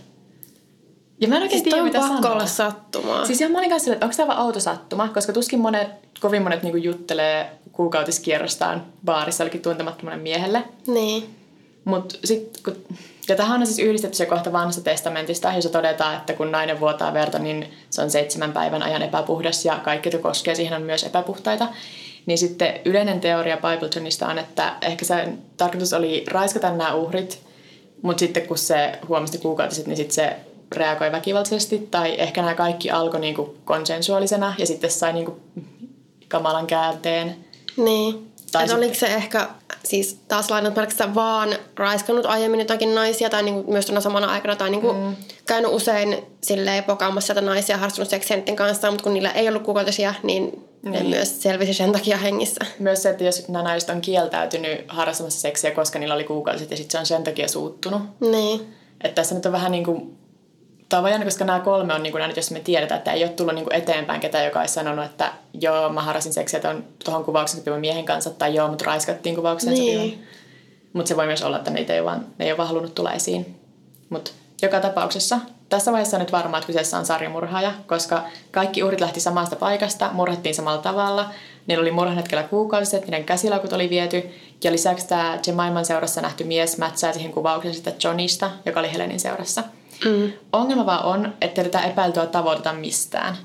S6: Ja mä en oikein
S5: Siis
S6: tiedä,
S5: on
S6: mitä
S5: pakko
S6: sanoa.
S5: olla sattumaa.
S6: Siis ihan mä olin kanssa että onko tämä vaan outo sattuma, koska tuskin monet, kovin monet niinku juttelee kuukautiskierrostaan baarissa jollekin tuntemattomalle miehelle.
S5: Niin.
S6: Mut sit, kun, ja tähän on siis yhdistetty se kohta vanhasta testamentista, jossa todetaan, että kun nainen vuotaa verta, niin se on seitsemän päivän ajan epäpuhdas ja kaikki, jotka koskee siihen, on myös epäpuhtaita. Niin sitten yleinen teoria Bibletonista on, että ehkä sen tarkoitus oli raiskata nämä uhrit, mutta sitten kun se huomasi kuukautiset, niin sitten se reagoi väkivaltaisesti tai ehkä nämä kaikki alkoi niin kuin konsensuaalisena ja sitten sai niin kuin kamalan käänteen.
S5: Niin.
S6: Tai
S5: Et oliko se ehkä siis taas lainat pelkästään vaan raiskannut aiemmin jotakin naisia tai niinku myös tuona samana aikana tai niinku mm. käynyt usein silleen pokaamassa sieltä naisia harrastunut seksiä niiden kanssa, mutta kun niillä ei ollut kuukautisia, niin, ne
S6: Niin.
S5: myös selvisi sen takia hengissä.
S6: Myös se, että jos nämä naiset on kieltäytynyt harrastamassa seksiä, koska niillä oli kuukausiset ja sitten se on sen takia suuttunut.
S5: Niin.
S6: Että tässä nyt on vähän niin kuin, tämä on jännä, koska nämä kolme on niin kuin jos me tiedetään, että ei ole tullut niin kuin eteenpäin ketään, joka olisi sanonut, että joo, mä harrasin seksiä tuon, tuohon kuvauksen sopivan miehen kanssa, tai joo, mut raiskattiin kuvaukseen
S5: Niin.
S6: sopivan. Mutta se voi myös olla, että niitä ei ole vaan, ne ei ole vaan halunnut tulla esiin. Mutta joka tapauksessa tässä vaiheessa on nyt varmaa, että kyseessä on sarjamurhaaja, koska kaikki uhrit lähti samasta paikasta, murhattiin samalla tavalla. Niillä oli murhan hetkellä kuukausiset, niiden käsilaukut oli viety. Ja lisäksi tämä Jemaiman seurassa nähty mies mätsää siihen kuvaukseen sitä Johnista, joka oli Helenin seurassa. Mm. Ongelma vaan on, että tätä epäiltyä tavoiteta mistään.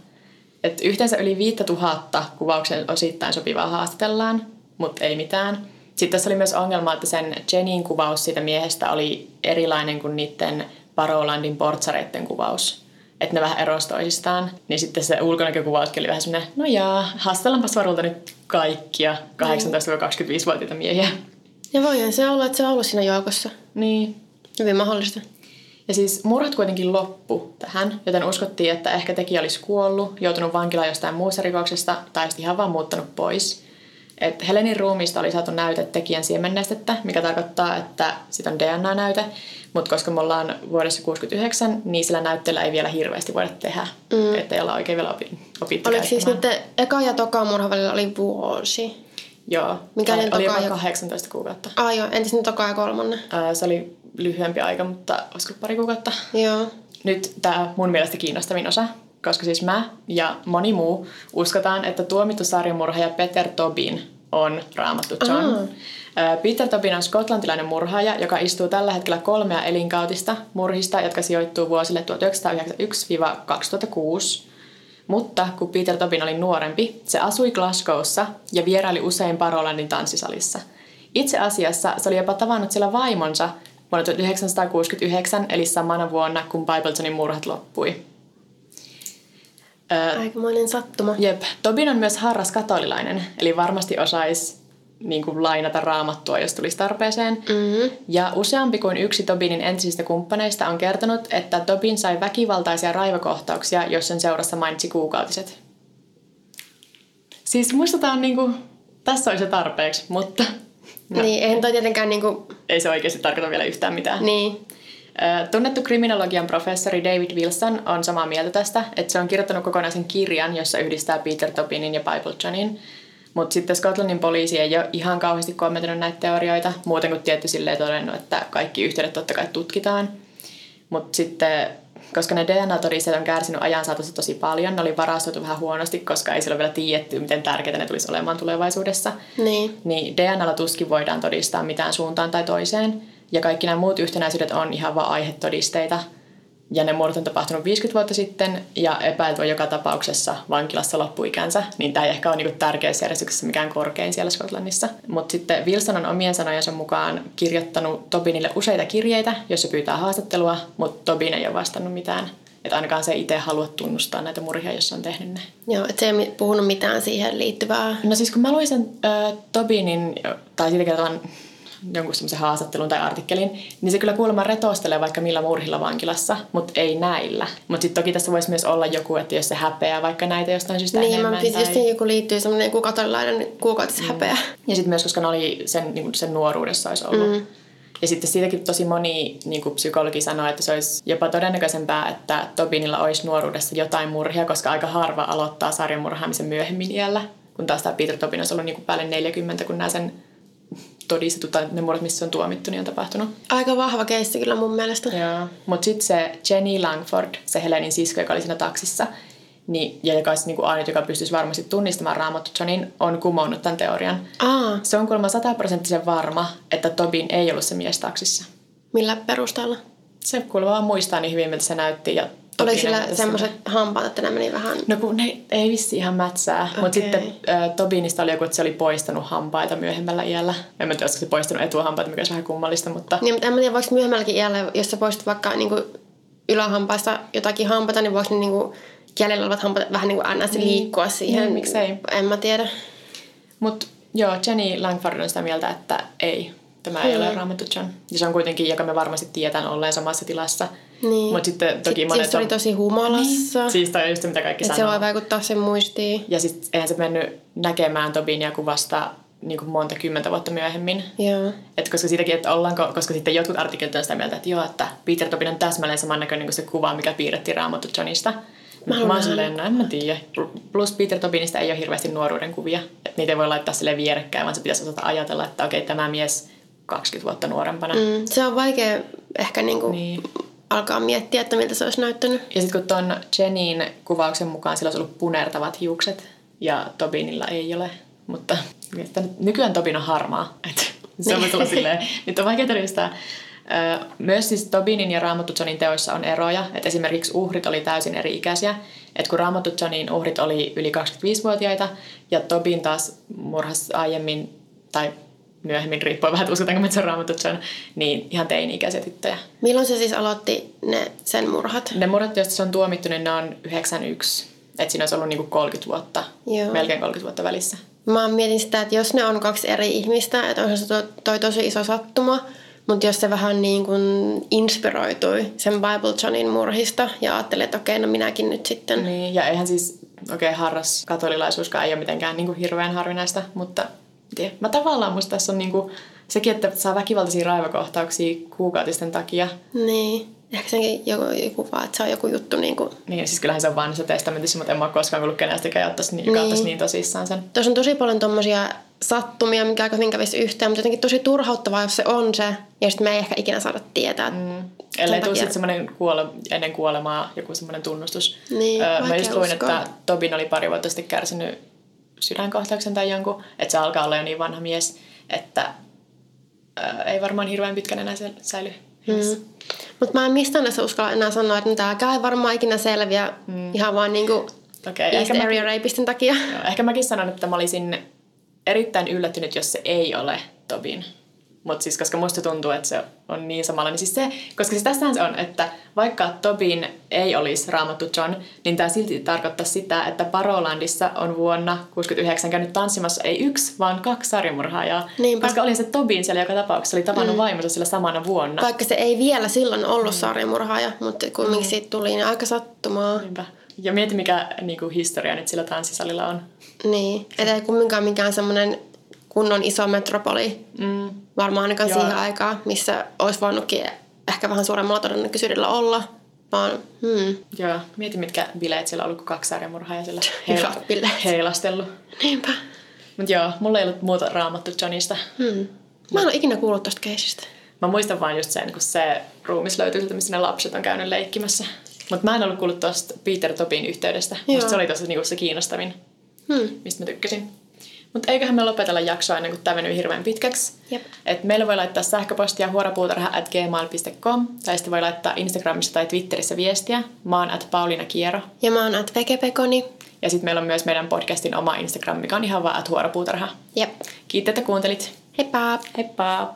S6: Et yhteensä yli 5000 kuvauksen osittain sopivaa haastatellaan, mutta ei mitään. Sitten tässä oli myös ongelma, että sen Jenin kuvaus siitä miehestä oli erilainen kuin niiden Parolandin portsareiden kuvaus. Että ne vähän erosi toisistaan. Niin sitten se ulkonäkökuvauskin oli vähän semmoinen, no jaa, haastellaanpas varulta nyt kaikkia 18-25-vuotiaita miehiä.
S5: Ja voihan se olla, että se on ollut siinä joukossa.
S6: Niin,
S5: Hyvin mahdollista.
S6: Ja siis murhat kuitenkin loppu tähän, joten uskottiin, että ehkä tekijä olisi kuollut, joutunut vankilaan jostain muusta rikoksesta tai sitten ihan vaan muuttanut pois. Et Helenin ruumiista oli saatu näyte tekijän siemennestettä, mikä tarkoittaa, että sitä on DNA-näyte, mutta koska me ollaan vuodessa 69, niin sillä näytteellä ei vielä hirveästi voida tehdä, mm. että ei olla oikein vielä opi- opittu
S5: Oliko siis nyt eka ja toka murhan välillä oli vuosi?
S6: Joo,
S5: Mikä niin
S6: oli
S5: toka ja-
S6: 18 kuukautta.
S5: Ah joo, entäs nyt toka ja kolmannen?
S6: Ää, Se oli lyhyempi aika, mutta olisiko pari kuukautta?
S5: Joo.
S6: Nyt tämä mun mielestä kiinnostavin osa, koska siis mä ja moni muu uskotaan, että tuomittu sarjamurhaaja Peter Tobin on raamattu John. Ää, Peter Tobin on skotlantilainen murhaaja, joka istuu tällä hetkellä kolmea elinkautista murhista, jotka sijoittuu vuosille 1991-2006. Mutta kun Peter Tobin oli nuorempi, se asui Glasgowssa ja vieraili usein Parolandin tanssisalissa. Itse asiassa se oli jopa tavannut siellä vaimonsa vuonna 1969, eli samana vuonna, kun Bibletonin murhat loppui. Ö,
S5: Aikamoinen sattuma.
S6: Jep. Tobin on myös harras katolilainen, eli varmasti osaisi niin kuin lainata raamattua, jos tulisi tarpeeseen. Mm-hmm. Ja useampi kuin yksi Tobinin entisistä kumppaneista on kertonut, että Tobin sai väkivaltaisia raivokohtauksia, jos sen seurassa mainitsi kuukautiset. Siis musta tää on niinku, tässä olisi se tarpeeksi, mutta
S5: No. Niin, eihän toi tietenkään niinku...
S6: ei se oikeasti tarkoita vielä yhtään mitään.
S5: Niin.
S6: Tunnettu kriminologian professori David Wilson on samaa mieltä tästä, että se on kirjoittanut kokonaisen kirjan, jossa yhdistää Peter Tobinin ja Bible Johnin. Mutta sitten Skotlannin poliisi ei ole ihan kauheasti kommentoinut näitä teorioita, muuten kuin tietty silleen todennut, että kaikki yhteydet totta kai tutkitaan. Mutta sitten, koska ne DNA-todisteet on kärsinyt ajan saatossa tosi paljon, ne oli varastoitu vähän huonosti, koska ei silloin vielä tiedetty, miten tärkeitä ne tulisi olemaan tulevaisuudessa
S5: Niin.
S6: niin DNAlla tuskin voidaan todistaa mitään suuntaan tai toiseen. Ja kaikki nämä muut yhtenäisyydet on ihan vain aihetodisteita. Ja ne murhat on tapahtunut 50 vuotta sitten ja epäilty on joka tapauksessa vankilassa loppuikänsä. Niin tämä ei ehkä ole niinku tärkeysjärjestyksessä mikään korkein siellä Skotlannissa. Mutta sitten Wilson on omien sanojensa mukaan kirjoittanut Tobinille useita kirjeitä, joissa pyytää haastattelua, mutta Tobin ei ole vastannut mitään. Että ainakaan se itse halua tunnustaa näitä murhia, jos on tehnyt ne.
S5: Joo, että se ei puhunut mitään siihen liittyvää.
S6: No siis kun mä luin sen äh, Tobinin, tai siitä kertovan jonkun semmoisen haastattelun tai artikkelin, niin se kyllä kuulemma retostelee vaikka millä murhilla vankilassa, mutta ei näillä. Mutta sitten toki tässä voisi myös olla joku, että jos se häpeää vaikka näitä jostain syystä
S5: Niin,
S6: enemmän.
S5: mä piti
S6: tai...
S5: siihen, kun liittyy semmoinen joku katolilainen kuukautishäpeä. Mm.
S6: Ja sitten myös, koska ne oli sen, niin sen nuoruudessa olisi ollut. Mm. Ja sitten siitäkin tosi moni niin kuin psykologi sanoo, että se olisi jopa todennäköisempää, että Tobinilla olisi nuoruudessa jotain murhia, koska aika harva aloittaa sarjamurhaamisen myöhemmin iällä. Kun taas tämä Peter Tobin olisi ollut niin kuin päälle 40, kun nämä sen todistetut tai ne murhat, missä se on tuomittu, niin on tapahtunut.
S5: Aika vahva keissi kyllä mun mielestä.
S6: Joo. Mutta sitten se Jenny Langford, se Helenin sisko, joka oli siinä taksissa, niin, ja joka olisi niin ainut, joka pystyisi varmasti tunnistamaan Raamattu Johnin, on kumonnut tämän teorian.
S5: Aa,
S6: Se on kuulemma sataprosenttisen varma, että Tobin ei ollut se mies taksissa.
S5: millä perusteella?
S6: Se kuulemma vaan muistaa niin hyvin, miltä se näytti. Ja
S5: Oliko sillä semmoiset hampaat, että ne meni vähän...
S6: No kun ne ei vissi ihan mätsää, okay. mutta sitten äh, Tobinista oli joku, että se oli poistanut hampaita myöhemmällä iällä. En mä tiedä, olisiko se poistanut etuhampaita, mikä olisi vähän kummallista, mutta
S5: Niin, mutta en mä tiedä, voiko myöhemmälläkin iällä, jos sä poistat vaikka niin kuin, ylähampaista jotakin hampata, niin voiko ne niinku jäljellä olevat hampaat vähän niin kuin ns. liikkua siihen?
S6: Niin, miksei.
S5: En mä tiedä.
S6: Mutta joo, Jenny Langford on sitä mieltä, että ei, tämä ei ole raamattu John. Ja se on kuitenkin, joka me varmasti tiedän olleen samassa tilassa.
S5: Niin.
S6: Mutta sitten toki
S5: Sitten
S6: monet
S5: siis se oli
S6: on...
S5: tosi humalassa.
S6: Niin. Siis toi on just se, mitä kaikki
S5: että se
S6: sanoo.
S5: voi vaikuttaa sen muistiin.
S6: Ja sitten eihän se mennyt näkemään Tobinia kuin vasta niin kuin monta kymmentä vuotta myöhemmin.
S5: Joo.
S6: Et koska siitäkin, että ollaanko, koska sitten jotkut artikkelit on sitä mieltä, että joo, että Peter Tobin on täsmälleen samannäköinen kuin se kuva, mikä piirrettiin Raamattu Johnista. Mä, mä oon silleen, no en mä tiedä. Plus Peter Tobinista ei ole hirveästi nuoruuden kuvia. Että niitä ei voi laittaa sille vierekkäin, vaan se pitäisi osata ajatella, että okei, tämä mies 20 vuotta nuorempana. Mm.
S5: Se on vaikea ehkä niinku
S6: Niin.
S5: alkaa miettiä, että miltä se olisi näyttänyt.
S6: Ja sitten kun ton Jenin kuvauksen mukaan sillä olisi ollut punertavat hiukset ja Tobinilla ei ole. Mutta että nykyään Tobin on harmaa. Et se on tulla silleen, nyt on vaikea todistaa. Myös siis Tobinin ja Raamattu Johnin teoissa on eroja. Et esimerkiksi uhrit oli täysin eri-ikäisiä. Et kun Raamattu Johnin uhrit oli yli 25-vuotiaita ja Tobin taas murhasi aiemmin tai myöhemmin, riippuen vähän, että uskotaanko me, että se on Raamattu John, niin ihan teini-ikäisiä tyttöjä.
S5: Milloin se siis aloitti ne sen murhat?
S6: Ne murhat, joista se on tuomittu, niin ne on 91. Että siinä olisi ollut niinku 30 vuotta,
S5: Joo.
S6: melkein 30 vuotta välissä.
S5: Mä mietin sitä, että jos ne on kaksi eri ihmistä, että onhan se toi, toi tosi iso sattuma, mutta jos se vähän niin kuin inspiroitui sen Bible Johnin murhista ja ajatteli, että okei, no minäkin nyt sitten.
S6: Niin, ja eihän siis, okei, okay, harras katolilaisuuskaan ei ole mitenkään niinku hirveän harvinaista, mutta tiedä. mä tavallaan musta tässä on niinku sekin, että saa väkivaltaisia raivokohtauksia kuukautisten takia.
S5: Niin. Ehkä senkin joku, joku vaan, että se on joku juttu niin kuin...
S6: Niin, siis kyllähän se on vanhassa testamentissa, mutta en mä ole koskaan kuullut kenestäkään, ottaisi niin, joka
S5: Niin.
S6: niin tosissaan sen.
S5: Tuossa on tosi paljon tommosia sattumia, mikä aika hyvin kävisi yhteen, mutta jotenkin tosi turhauttavaa, jos se on se, ja sitten me ei ehkä ikinä saada tietää. Mm.
S6: Ellei tule sitten semmoinen kuole, ennen kuolemaa joku semmoinen tunnustus.
S5: Niin,
S6: Öö, mä just luin, että Tobin oli pari vuotta sitten kärsinyt sydänkohtauksen tai jonkun, että se alkaa olla jo niin vanha mies, että öö, ei varmaan hirveän pitkän enää sä- säily. Mm.
S5: Mutta mä en mistään näissä uskalla enää sanoa, että tämäkään ei varmaan ikinä selviä mm. ihan vaan niinku
S6: Okei,
S5: East Area
S6: mäkin,
S5: Rapistin takia.
S6: joo, ehkä mäkin sanon, että mä olisin erittäin yllättynyt, jos se ei ole Tobin. Mutta siis koska musta tuntuu, että se on niin samalla, niin siis se, koska siis tässähän se on, että vaikka Tobin ei olisi raamattu John, niin tämä silti tarkoittaa sitä, että Parolandissa on vuonna 69 käynyt tanssimassa ei yksi, vaan kaksi sarjamurhaajaa.
S5: Niinpä.
S6: Koska oli se Tobin siellä joka tapauksessa, oli tavannut mm. vaimonsa sillä samana vuonna.
S5: Vaikka se ei vielä silloin ollut mm. sarjamurhaaja, mutta kumminkin siitä tuli niin aika sattumaa.
S6: Niinpä. Ja mieti, mikä niinku, historia nyt sillä tanssisalilla on.
S5: Niin, et ei kumminkaan mikään semmoinen kunnon iso metropoli. Mm. Varmaan ainakaan
S6: Joo.
S5: siihen aikaan, missä olisi voinutkin ehkä vähän suuremmalla todennäköisyydellä olla. Vaan, hmm.
S6: Joo, mieti mitkä bileet siellä on ollut, kun kaksi sarjamurhaajaa siellä
S5: Hyvät bileet.
S6: heilastellut.
S5: Niinpä.
S6: Mutta joo, mulla ei ollut muuta raamattu Johnista.
S5: Hmm. Mä en ole ikinä kuullut tosta keisistä.
S6: Mä muistan vaan just sen, kun se ruumis löytyi sieltä, missä ne lapset on käynyt leikkimässä. Mutta mä en ollut kuullut tuosta Peter Tobin yhteydestä.
S5: Joo.
S6: Musta se oli tosi niinku se kiinnostavin,
S5: Hmm.
S6: mistä mä tykkäsin. Mutta eiköhän me lopetella jaksoa ennen kuin tämä menee hirveän pitkäksi.
S5: Jep.
S6: Et meillä voi laittaa sähköpostia huorapuutarha.gmail.com tai sitten voi laittaa Instagramissa tai Twitterissä viestiä. Mä oon at Pauliina Kiero.
S5: Ja mä oon at Vekepekoni.
S6: Ja sitten meillä on myös meidän podcastin oma Instagram, mikä on ihan vaan at huorapuutarha.
S5: Jep.
S6: Kiitos, että kuuntelit.
S5: Heippa!
S6: Heippa!